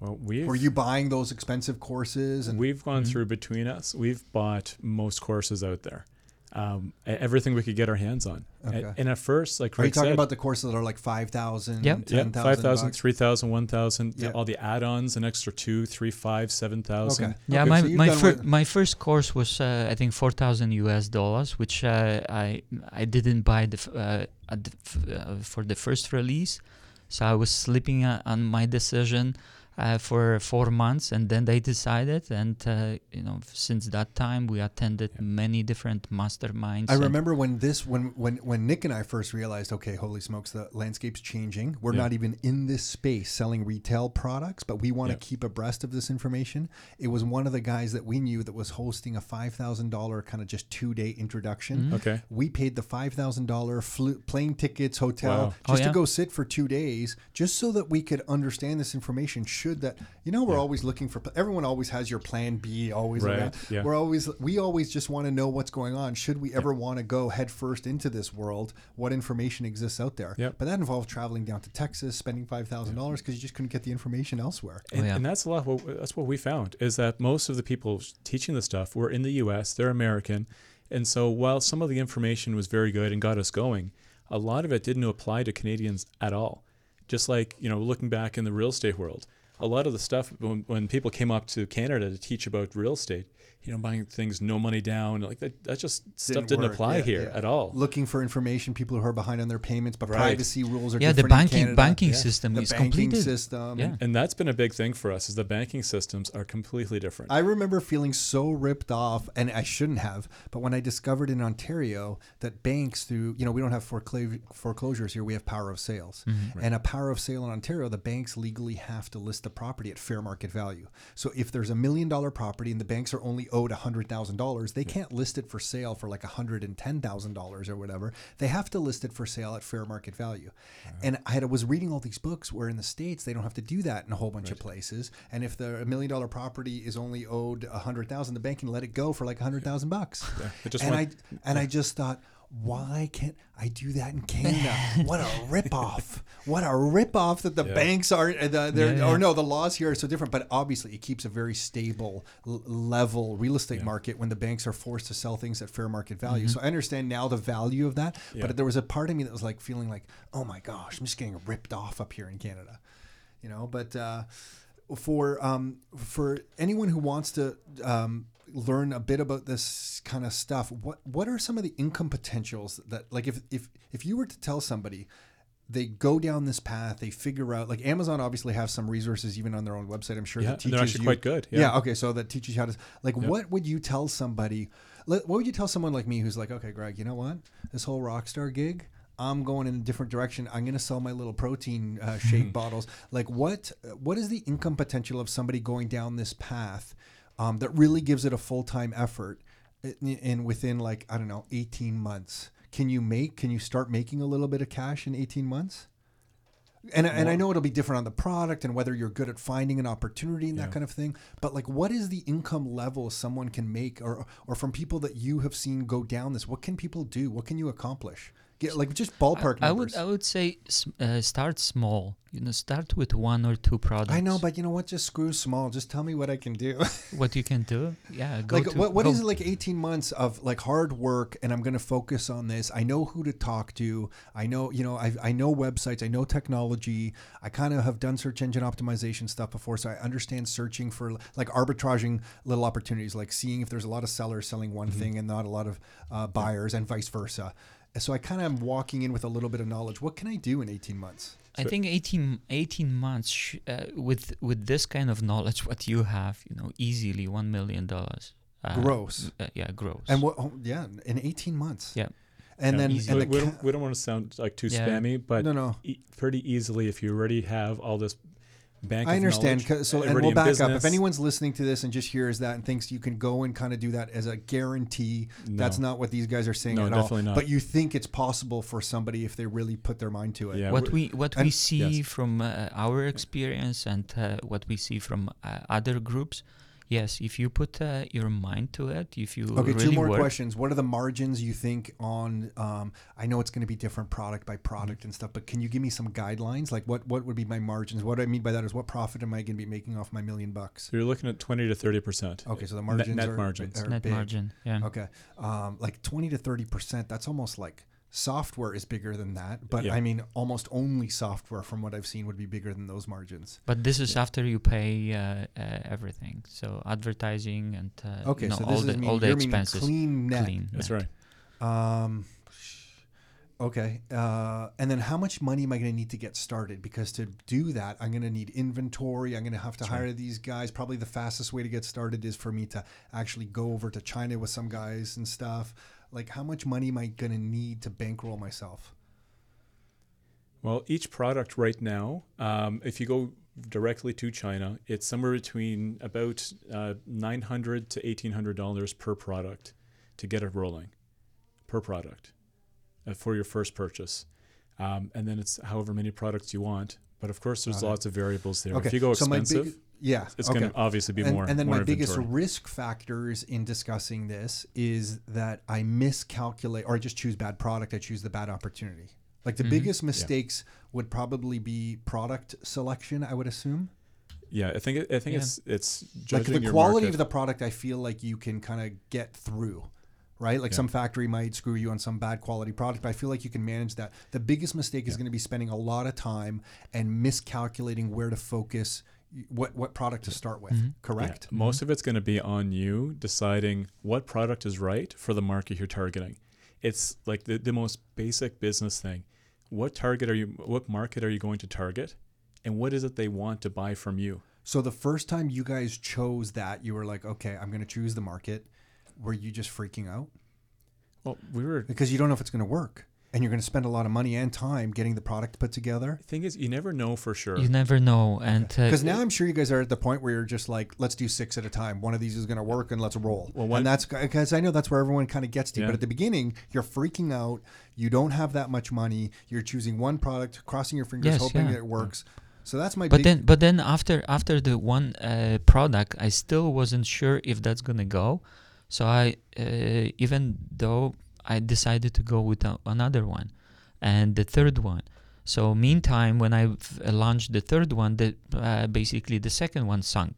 Well, we've Were you buying those expensive courses? And we've gone mm-hmm. through between us. We've bought most courses out there. Um, everything we could get our hands on. A- Okay. And at first, like are you talking said, about the courses that are like five thousand, Yep. yeah, ten 5,000, thousand, 3,000, 1,000, Yeah. all the add-ons, an extra two, three, five, 7,000. Okay. Yeah, Okay, my so my, done fir- my first course was uh, I think four thousand US dollars, which uh, I I didn't buy the f- uh, at the f- uh, for the first release, so I was sleeping uh, on my decision uh, for four months, and then they decided, and uh, you know since that time we attended Yeah. many different masterminds. I remember when this when when when Nick and I first realized, okay, holy smokes, the landscape's changing. We're Yeah. not even in this space selling retail products, but we want to Yeah. keep abreast of this information. It was one of the guys that we knew that was hosting a five thousand dollar kind of just two day introduction. Mhm. Okay. We paid the five thousand dollar plane tickets, hotel, Wow. Oh, just yeah. to go sit for two days, just so that we could understand this information. Should that, you know, we're Yeah. always looking for. Everyone always has your plan B, always Right, around. yeah. We're always we always just want to know what's going on. Should we ever want to go head first into this world? What information exists out there? Yep. But that involved traveling down to Texas, spending five thousand dollars because you just couldn't get the information elsewhere. Oh, and, Oh, yeah. and that's a lot. What, that's what we found is that most of the people teaching the stuff were in the U.S. They're American, and so while some of the information was very good and got us going, a lot of it didn't apply to Canadians at all. Just like you know, looking back in the real estate world, a lot of the stuff when, when people came up to Canada to teach about real estate, you know, buying things no money down, like that, that just stuff didn't work. apply Yeah, here yeah. at all. Looking for information, people who are behind on their payments, but Right. privacy rules are yeah, the different in banking Canada. banking Yeah. system the is banking completed. system. Yeah. And that's been a big thing for us is the banking systems are completely different. I remember feeling so ripped off, and I shouldn't have. But when I discovered in Ontario that banks, through you know, we don't have foreclo- foreclosures here, we have power of sales. Mhm. And a power of sale in Ontario, the banks legally have to list the the property at fair market value. So if there's a million dollar property and the banks are only owed $100,000, they can't list it for sale for like $110,000 or whatever. They have to list it for sale at fair market value. Uh-huh. And I had, was reading all these books where in the States, they don't have to do that in a whole bunch of places. And if the million dollar property is only owed 100,000, the bank can let it go for like 100,000 bucks. Just and went- I and I just thought, why can't I do that in Canada? what a ripoff! What a ripoff that the Yeah. banks are. uh, The, they're- Yeah, yeah. Or no, the laws here are so different. But obviously, it keeps a very stable level real estate market when the banks are forced to sell things at fair market value. So I understand now the value of that. Yeah. But there was a part of me that was like feeling like, oh my gosh, I'm just getting ripped off up here in Canada. You know, but. Uh, for um, for anyone who wants to um, learn a bit about this kind of stuff, what what are some of the income potentials that like if if if you were to tell somebody they go down this path, they figure out like Amazon obviously have some resources even on their own website. I'm sure Yeah, that teaches they're actually you, quite good, Yeah. yeah. Okay. So that teaches you how to like. What would you tell somebody? What would you tell someone like me who's like, okay, Greg, you know what? This whole Rockstar gig. I'm going in a different direction. I'm going to sell my little protein uh, shake bottles. Like, what what is the income potential of somebody going down this path um, that really gives it a full time effort? In, in within like I don't know, 18 months, can you make? Can you start making a little bit of cash in 18 months? And, and I know it'll be different on the product and whether you're good at finding an opportunity and that kind of thing. But like, what is the income level someone can make, or or from people that you have seen go down this? What can people do? What can you accomplish? Get like just ballpark I, I would I would say uh, start small. You know, start with one or two products. I know, but you know what? Just screw small. Just tell me what I can do. what you can do, yeah. Go like to, what, what go- is it like 18 months of like hard work and i'm going to focus on this i know who to talk to i know you know i, I know websites i know technology i kind of have done search engine optimization stuff before so i understand searching for like arbitraging little opportunities like seeing if there's a lot of sellers selling one Mm-hmm. thing and not a lot of uh, buyers and vice versa so i kind of am walking in with a little bit of knowledge what can i do in 18 months I think 18, 18 months sh- uh, with with this kind of knowledge, what you have, you know, easily one million dollars. Uh, Gross. Uh, yeah, gross. and what oh, yeah in 18 months Yeah. and Yeah, then easy. and we, the we don't, we don't want to sound like too Yeah. spammy, but no no e- pretty easily if you already have all this bank. I understand. knowledge, 'cause- So, and we'll in back up. If anyone's listening to this and just hears that and thinks you can go and kind of do that as a guarantee, that's not what these guys are saying No, at all. not. But you think it's possible for somebody if they really put their mind to it. Yeah, what we're- we what and- we see yes. from uh, our experience and uh, what we see from uh, other groups, yes, if you put uh, your mind to it, if you Okay, really two more work, questions. What are the margins you think on? Um, I know it's going to be different product by product and stuff, but can you give me some guidelines? Like, what what would be my margins? What I mean by that is, what profit am I going to be making off my million bucks? So you're looking at twenty to thirty percent. Okay, so the margins net are, margins. are net big. margin, yeah. Okay. Um, like 20 to 30%, that's almost like software is bigger than that. But Yeah. I mean, almost only software from what I've seen would be bigger than those margins. But this is after you pay uh, uh, everything, so advertising and uh, Okay. you know, so all this the is mean, all the you're meaning expenses clean net. clean. That's net. right. Um, okay. Uh, and then how much money am I going to need to get started? Because to do that, I'm going to need inventory. I'm going to have to That's hire right. these guys. Probably the fastest way to get started is for me to actually go over to China with some guys and stuff. Like, how much money am I going to need to bankroll myself? Well, each product right now, um, if you go directly to China, it's somewhere between about uh, nine hundred to eighteen hundred dollars per product to get it rolling, per product, uh, for your first purchase, um, and then it's however many products you want. But of course, there's lots of variables there. Okay. If you go so expensive, yeah, it's okay. going to obviously be and, more. and then more my biggest inventory. risk factors in discussing this is that I miscalculate or I just choose bad product. I choose the bad opportunity. Like the Mhm. biggest mistakes would probably be product selection. I would assume. Yeah, I think I think Yeah. it's it's Like the your quality market. of the product, I feel like you can kind of get through. Right, like Yeah. some factory might screw you on some bad quality product, but I feel like you can manage that. The biggest mistake is going to be spending a lot of time and miscalculating where to focus, what what product to start with. Mhm. Yeah, Correct. most of it's going to be on you deciding what product is right for the market you're targeting. It's like the, the most basic business thing. What target are you what market are you going to target? And what is it they want to buy from you? So the first time you guys chose that, you were like, okay, I'm going to choose the market. Were you just freaking out Well, we were because you don't know if it's going to work, and you're going to spend a lot of money and time getting the product put together. thing is, you never know for sure. You never know, and uh, Because now I'm sure you guys are at the point where you're just like, let's do six at a time. One of these is going to work, and let's roll. Well, one- and that's because I know that's where everyone kind of gets to. Yeah. But at the beginning, you're freaking out. You don't have that much money. You're choosing one product, crossing your fingers, Yes, hoping yeah. it works. So that's my. but big, then but then after after the one uh, product i still wasn't sure if that's gonna go so i uh, even though i decided to go with a, another one and the third one so meantime when i f- uh, launched the third one the uh, basically the second one sunk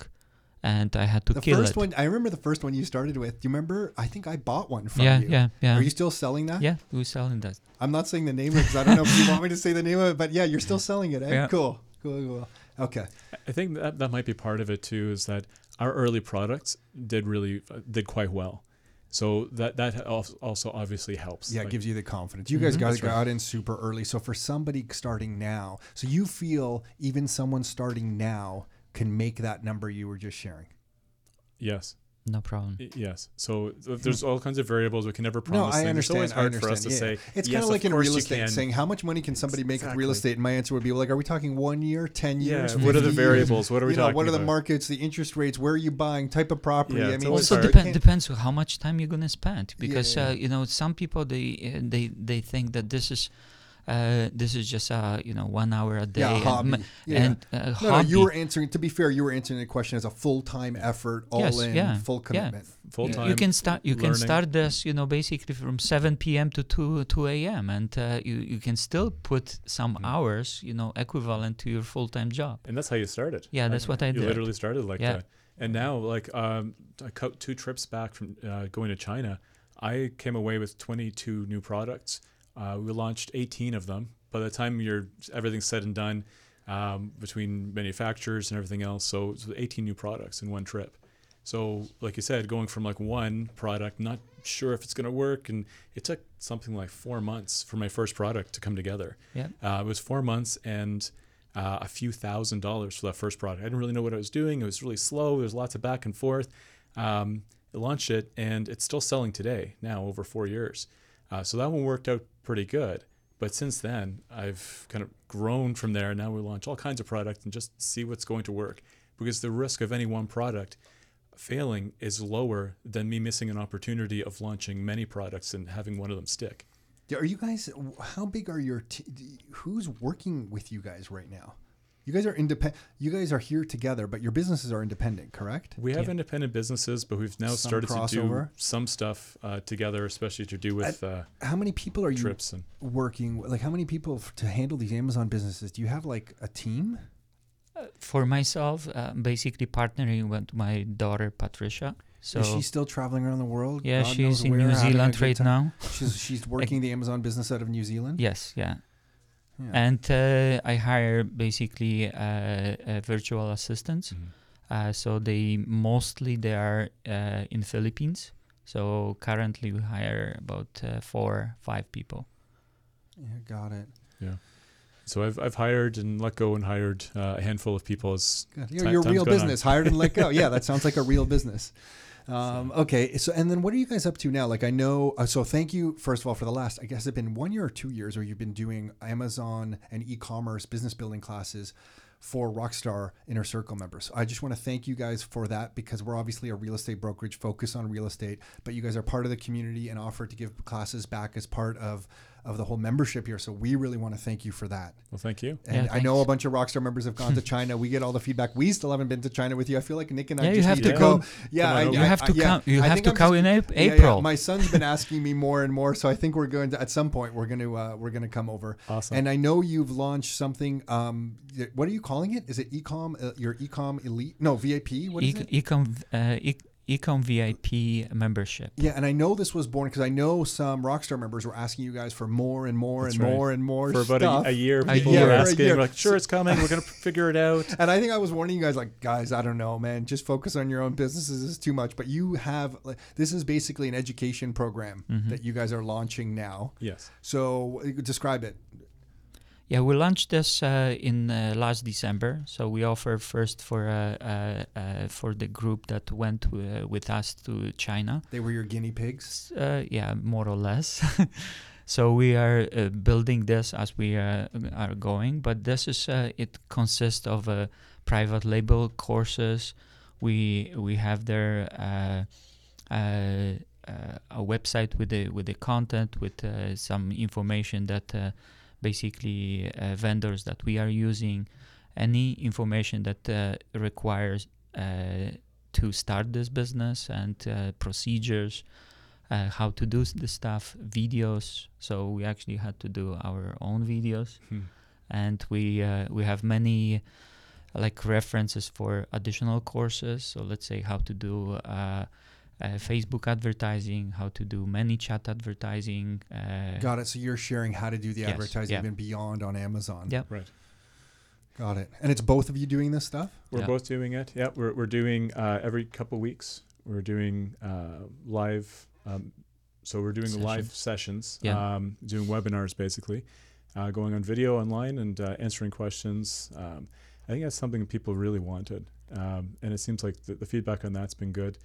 and i had to the kill first it one, I remember the first one you started with. Do you remember? I think I bought one from yeah you. yeah yeah Are you still selling that? yeah we're selling that I'm not saying the name because I don't know if you want me to say the name of it, but yeah, you're still selling it. Eh? Yeah. Cool, cool, cool. Okay. I think that that might be part of it too. Is that our early products did really uh, did quite well, so that that also obviously helps. Yeah, it Like, gives you the confidence. You guys Mhm. got, That's right. got in super early. So for somebody starting now, so you feel even someone starting now can make that number you were just sharing. yes, no problem y- yes. So th- there's all kinds of variables we can never No, promise. I things. understand. It's always I hard understand. for us to yeah. say. It's yes, kind of of like in course real you estate, can. saying how much money can somebody make with real Exactly. estate? And my answer would be like, are we talking one year, ten Yeah, years? what are the 50 years? variables? What are we you know, talking what are the about? markets, the interest rates, where are you buying, type of property? Yeah, I it's mean, always it's also hard. hard. depend, depends on how much time you're gonna spend because Yeah. uh, you know some people they uh, they they think that this is uh, this is just uh, you know one hour a day yeah, a and hobby. ma- Yeah. and uh, no, no, you were answering. To be fair, you were answering the question as a full time effort, all Yes, in, yeah, full yeah. commitment. Full You- time. you can start you can start this you know basically from 7 p.m. to 2 2 a.m. and uh, you you can still put some Mm. hours you know equivalent to your full time job. and that's how you started. Yeah, that's what I you did. literally started like Yeah. that. And now, like, um, I cut two trips back from uh, going to China. I came away with 22 new products. Uh, we launched 18 of them. By the time you're everything's said and done, um, between manufacturers and everything else, so it's 18 new products in one trip. So, like you said, going from like one product, not sure if it's going to work, and it took something like four months for my first product to come together. Yeah. Uh, it was four months and uh, a few thousand dollars for that first product. I didn't really know what I was doing. It was really slow. There was lots of back and forth. Um, I launched it, and it's still selling today. Now over four years, uh, so that one worked out pretty good. But since then, I've kind of grown from there. Now we launch all kinds of products and just see what's going to work, because the risk of any one product failing is lower than me missing an opportunity of launching many products and having one of them stick. Are you guys? How big are your? T- who's working with you guys right now? You guys are independent. You guys are here together, but your businesses are independent, correct? We have Yeah. independent businesses, but we've now Some started to do some stuff uh, together, especially to do with uh, How many people are you and working? Like, how many people f- to handle these Amazon businesses? Do you have like a team? Uh, for myself, uh, basically partnering with my daughter Patricia. So Is she still traveling around the world? yeah, God she's in where, New Zealand right now. She's she's working the Amazon business out of New Zealand. Yes, yeah. Yeah. And uh, I hire basically uh, uh, virtual assistants. Uh, so they mostly they are uh, in Philippines. So currently we hire about uh, four, five people. yeah, got it. Yeah. So I've I've hired and let go and hired uh, a handful of people as Good. You're, Ti- you're real business, hired and let go. Yeah, that sounds like a real business. Um, okay, so and then what are you guys up to now? Like I know, uh, so thank you first of all for the last. I guess it's been one year or two years where you've been doing Amazon and e-commerce business building classes for Rockstar Inner Circle members. I just want to thank you guys for that because we're obviously a real estate brokerage focused on real estate, but you guys are part of the community and offer to give classes back as part of of the whole membership here. So we really want to thank you for that. well, thank you. And Yeah, I know a bunch of Rockstar members have gone to China. We get all the feedback. We still haven't been to China with you. I feel like Nick and I Yeah, you just have need to to go. go. Yeah, Come I. You I- have to I- yeah. come. You I have to I'm come just- in Ap- yeah, yeah. April. My son's been asking me more and more, so I think we're going to at some point we're going to uh, we're going to come over. Awesome. And I know you've launched something. Um, what are you calling it? Is it ecom? Uh, your ecom elite? No, VIP. What is E- it? Ecom, uh, e- Ecom VIP membership. Yeah, and I know this was born because I know some Rockstar members were asking you guys for more and more That's and right. more and more for about stuff. a, a year, A people year. were For a asking, year. like, "Sure, it's coming. We're gonna figure it out." And I think I was warning you guys, like, guys, I don't know, man. Just focus on your own businesses is too much. But you have, like, this is basically an education program Mhm. that you guys are launching now. Yes. So describe it. Yeah, we launched this uh, in uh, last December. So we offer first for uh, uh, uh, for the group that went uh, with us to China. They were your guinea pigs. Uh, yeah, more or less. So we are uh, building this as we uh, are going, but this is uh, it consists of uh, private label courses. We we have there uh, uh, uh, a website with the with the content with uh, some information that uh, basically uh, vendors that we are using, any information that uh, requires uh, to start this business and uh, procedures, uh, how to do the stuff, videos. So we actually had to do our own videos, Hmm. and we uh, we have many like references for additional courses. So let's say how to do. Uh, Facebook advertising, how to do ManyChat advertising. Uh, Got it. So you're sharing how to do the Yes, advertising yeah. even beyond on Amazon. Yep. Right. Got it. And it's both of you doing this stuff? We're Yeah. both doing it. Yeah, we're, we're doing uh, every couple weeks. We're doing uh, live. Um, so we're doing live sessions. Yeah. Um, doing webinars basically, uh, going on video online and uh, answering questions. Um, I think that's something people really wanted, um, and it seems like the, the feedback on that's been good.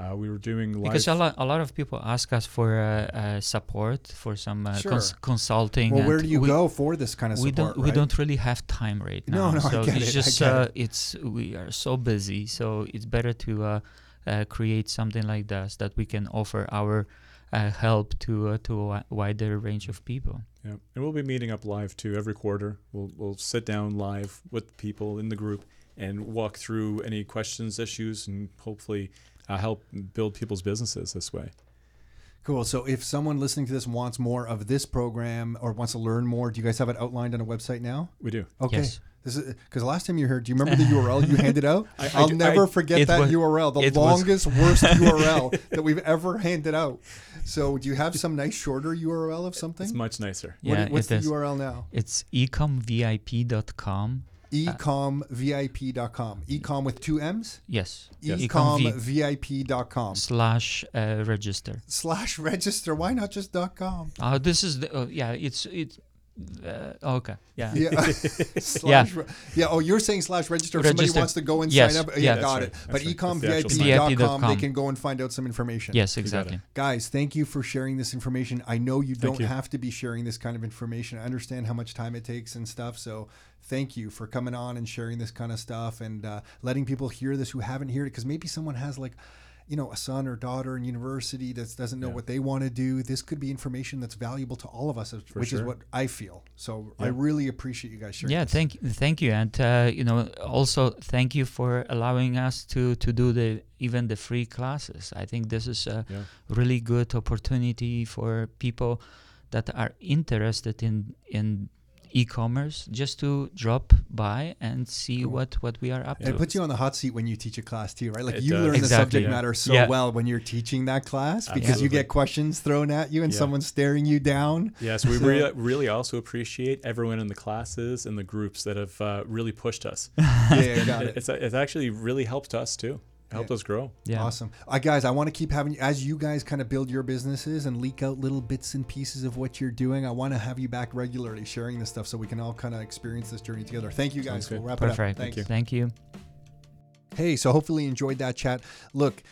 Uh, we were doing live. because a lot, a lot of people ask us for uh, uh, support for some uh, cons- consulting. Well, where do you we, go for this kind of we support? don't we don't really have time right now. no, I so get it's it, I get uh, it. it's we are so busy. So it's better to uh, uh, create something like this that we can offer our uh, help to uh, to a wider range of people. Yeah, and we'll be meeting up live too every quarter. We'll we'll sit down live with people in the group and walk through any questions, issues, and hopefully uh, help build people's businesses this way. Cool. So if someone listening to this wants more of this program or wants to learn more, do you guys have it outlined on a website now? We do. Okay. Yes. This is because last time you heard, do you remember the URL you handed out? I- I I'll d- never I- forget that was- URL, the it was- longest, worst URL that we've ever handed out. So, do you have some nice shorter URL of something? It's much nicer. What- Yeah, what's the is. URL now? It's ecomvip.com. ecomvip.com. Ecom with two M's? Yes. Yes. Ecomv- Ecomvip.com. slash uh, register. Slash register. Why not just dot .com? Oh, this is the uh, yeah. It's it's uh, okay. Yeah. Yeah. slash, re- yeah. Oh, you're saying slash register. If somebody wants to go and Yes, sign up. yeah. Yeah, got right, it. that's But right. That's ecomvip.com, they can go and find out some information. Yes, exactly. Guys, thank you for sharing this information. I know you don't you. have to be sharing this kind of information. I understand how much time it takes and stuff. So thank you for coming on and sharing this kind of stuff and uh, letting people hear this who haven't heard it. Because maybe someone has like, you know, a son or daughter in university that doesn't know Yeah. what they want to do. This could be information that's valuable to all of us, which is what I feel. So I really appreciate you guys sharing. Yeah, this. thank thank you, and uh, you know also thank you for allowing us to to do the even the free classes. I think this is a Yeah. really good opportunity for people that are interested in in e-commerce just to drop by and see Cool. what what we are up And to. it puts you on the hot seat when you teach a class too, right? Like It you does. learn the subject Yeah. matter so Yeah. well when you're teaching that class because you get questions thrown at you and Yeah. someone's staring you down. Yes, we So- really, really also appreciate everyone in the classes and the groups that have uh, really pushed us. Yeah, yeah, got it. It's it's actually really helped us too. Helped Yeah. us grow. yeah. Awesome. Uh, guys, I want to keep having, you as you guys kind of build your businesses and leak out little bits and pieces of what you're doing, I want to have you back regularly sharing this stuff so we can all kind of experience this journey together. Thank you guys. Sounds We'll good. wrap Perfect. it up. Thanks. Thank you. Hey, so hopefully you enjoyed that chat. Look, th-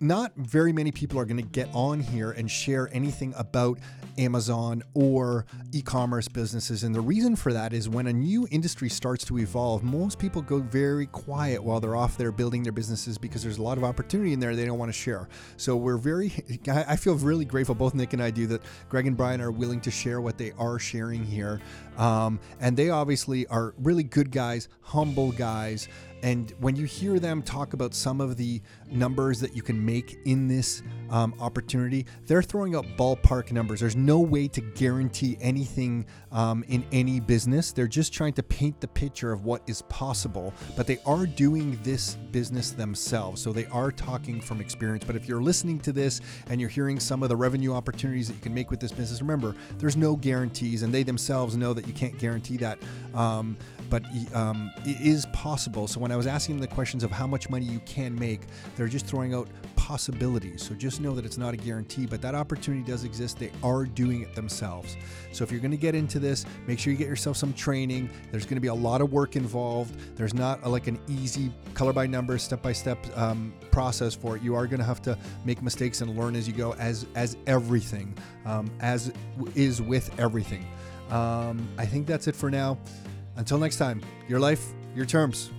not very many people are going to get on here and share anything about Amazon or e commerce businesses. And the reason for that is when a new industry starts to evolve, most people go very quiet while they're off there building their businesses because there's a lot of opportunity in there they don't want to share. So we're very, I feel really grateful, both Nick and I do, that Greg and Brian are willing to share what they are sharing here. Um, and they obviously are really good guys, humble guys. And when you hear them talk about some of the numbers that you can make in this um, opportunity, they're throwing out ballpark numbers. There's no way to guarantee anything um, in any business. They're just trying to paint the picture of what is possible, but they are doing this business themselves. So they are talking from experience. But if you're listening to this and you're hearing some of the revenue opportunities that you can make with this business, remember, there's no guarantees, and they themselves know that you can't guarantee that. Um, but um, it is possible. So when I was asking the questions of how much money you can make, they're just throwing out possibilities. So just know that it's not a guarantee, but that opportunity does exist. They are doing it themselves. So if you're going to get into this, make sure you get yourself some training. There's going to be a lot of work involved. There's not a, like an easy color by number, step by step um, process for it. You are going to have to make mistakes and learn as you go, as as everything, um, as is with everything. Um, I think that's it for now. Until next time, your life, your terms.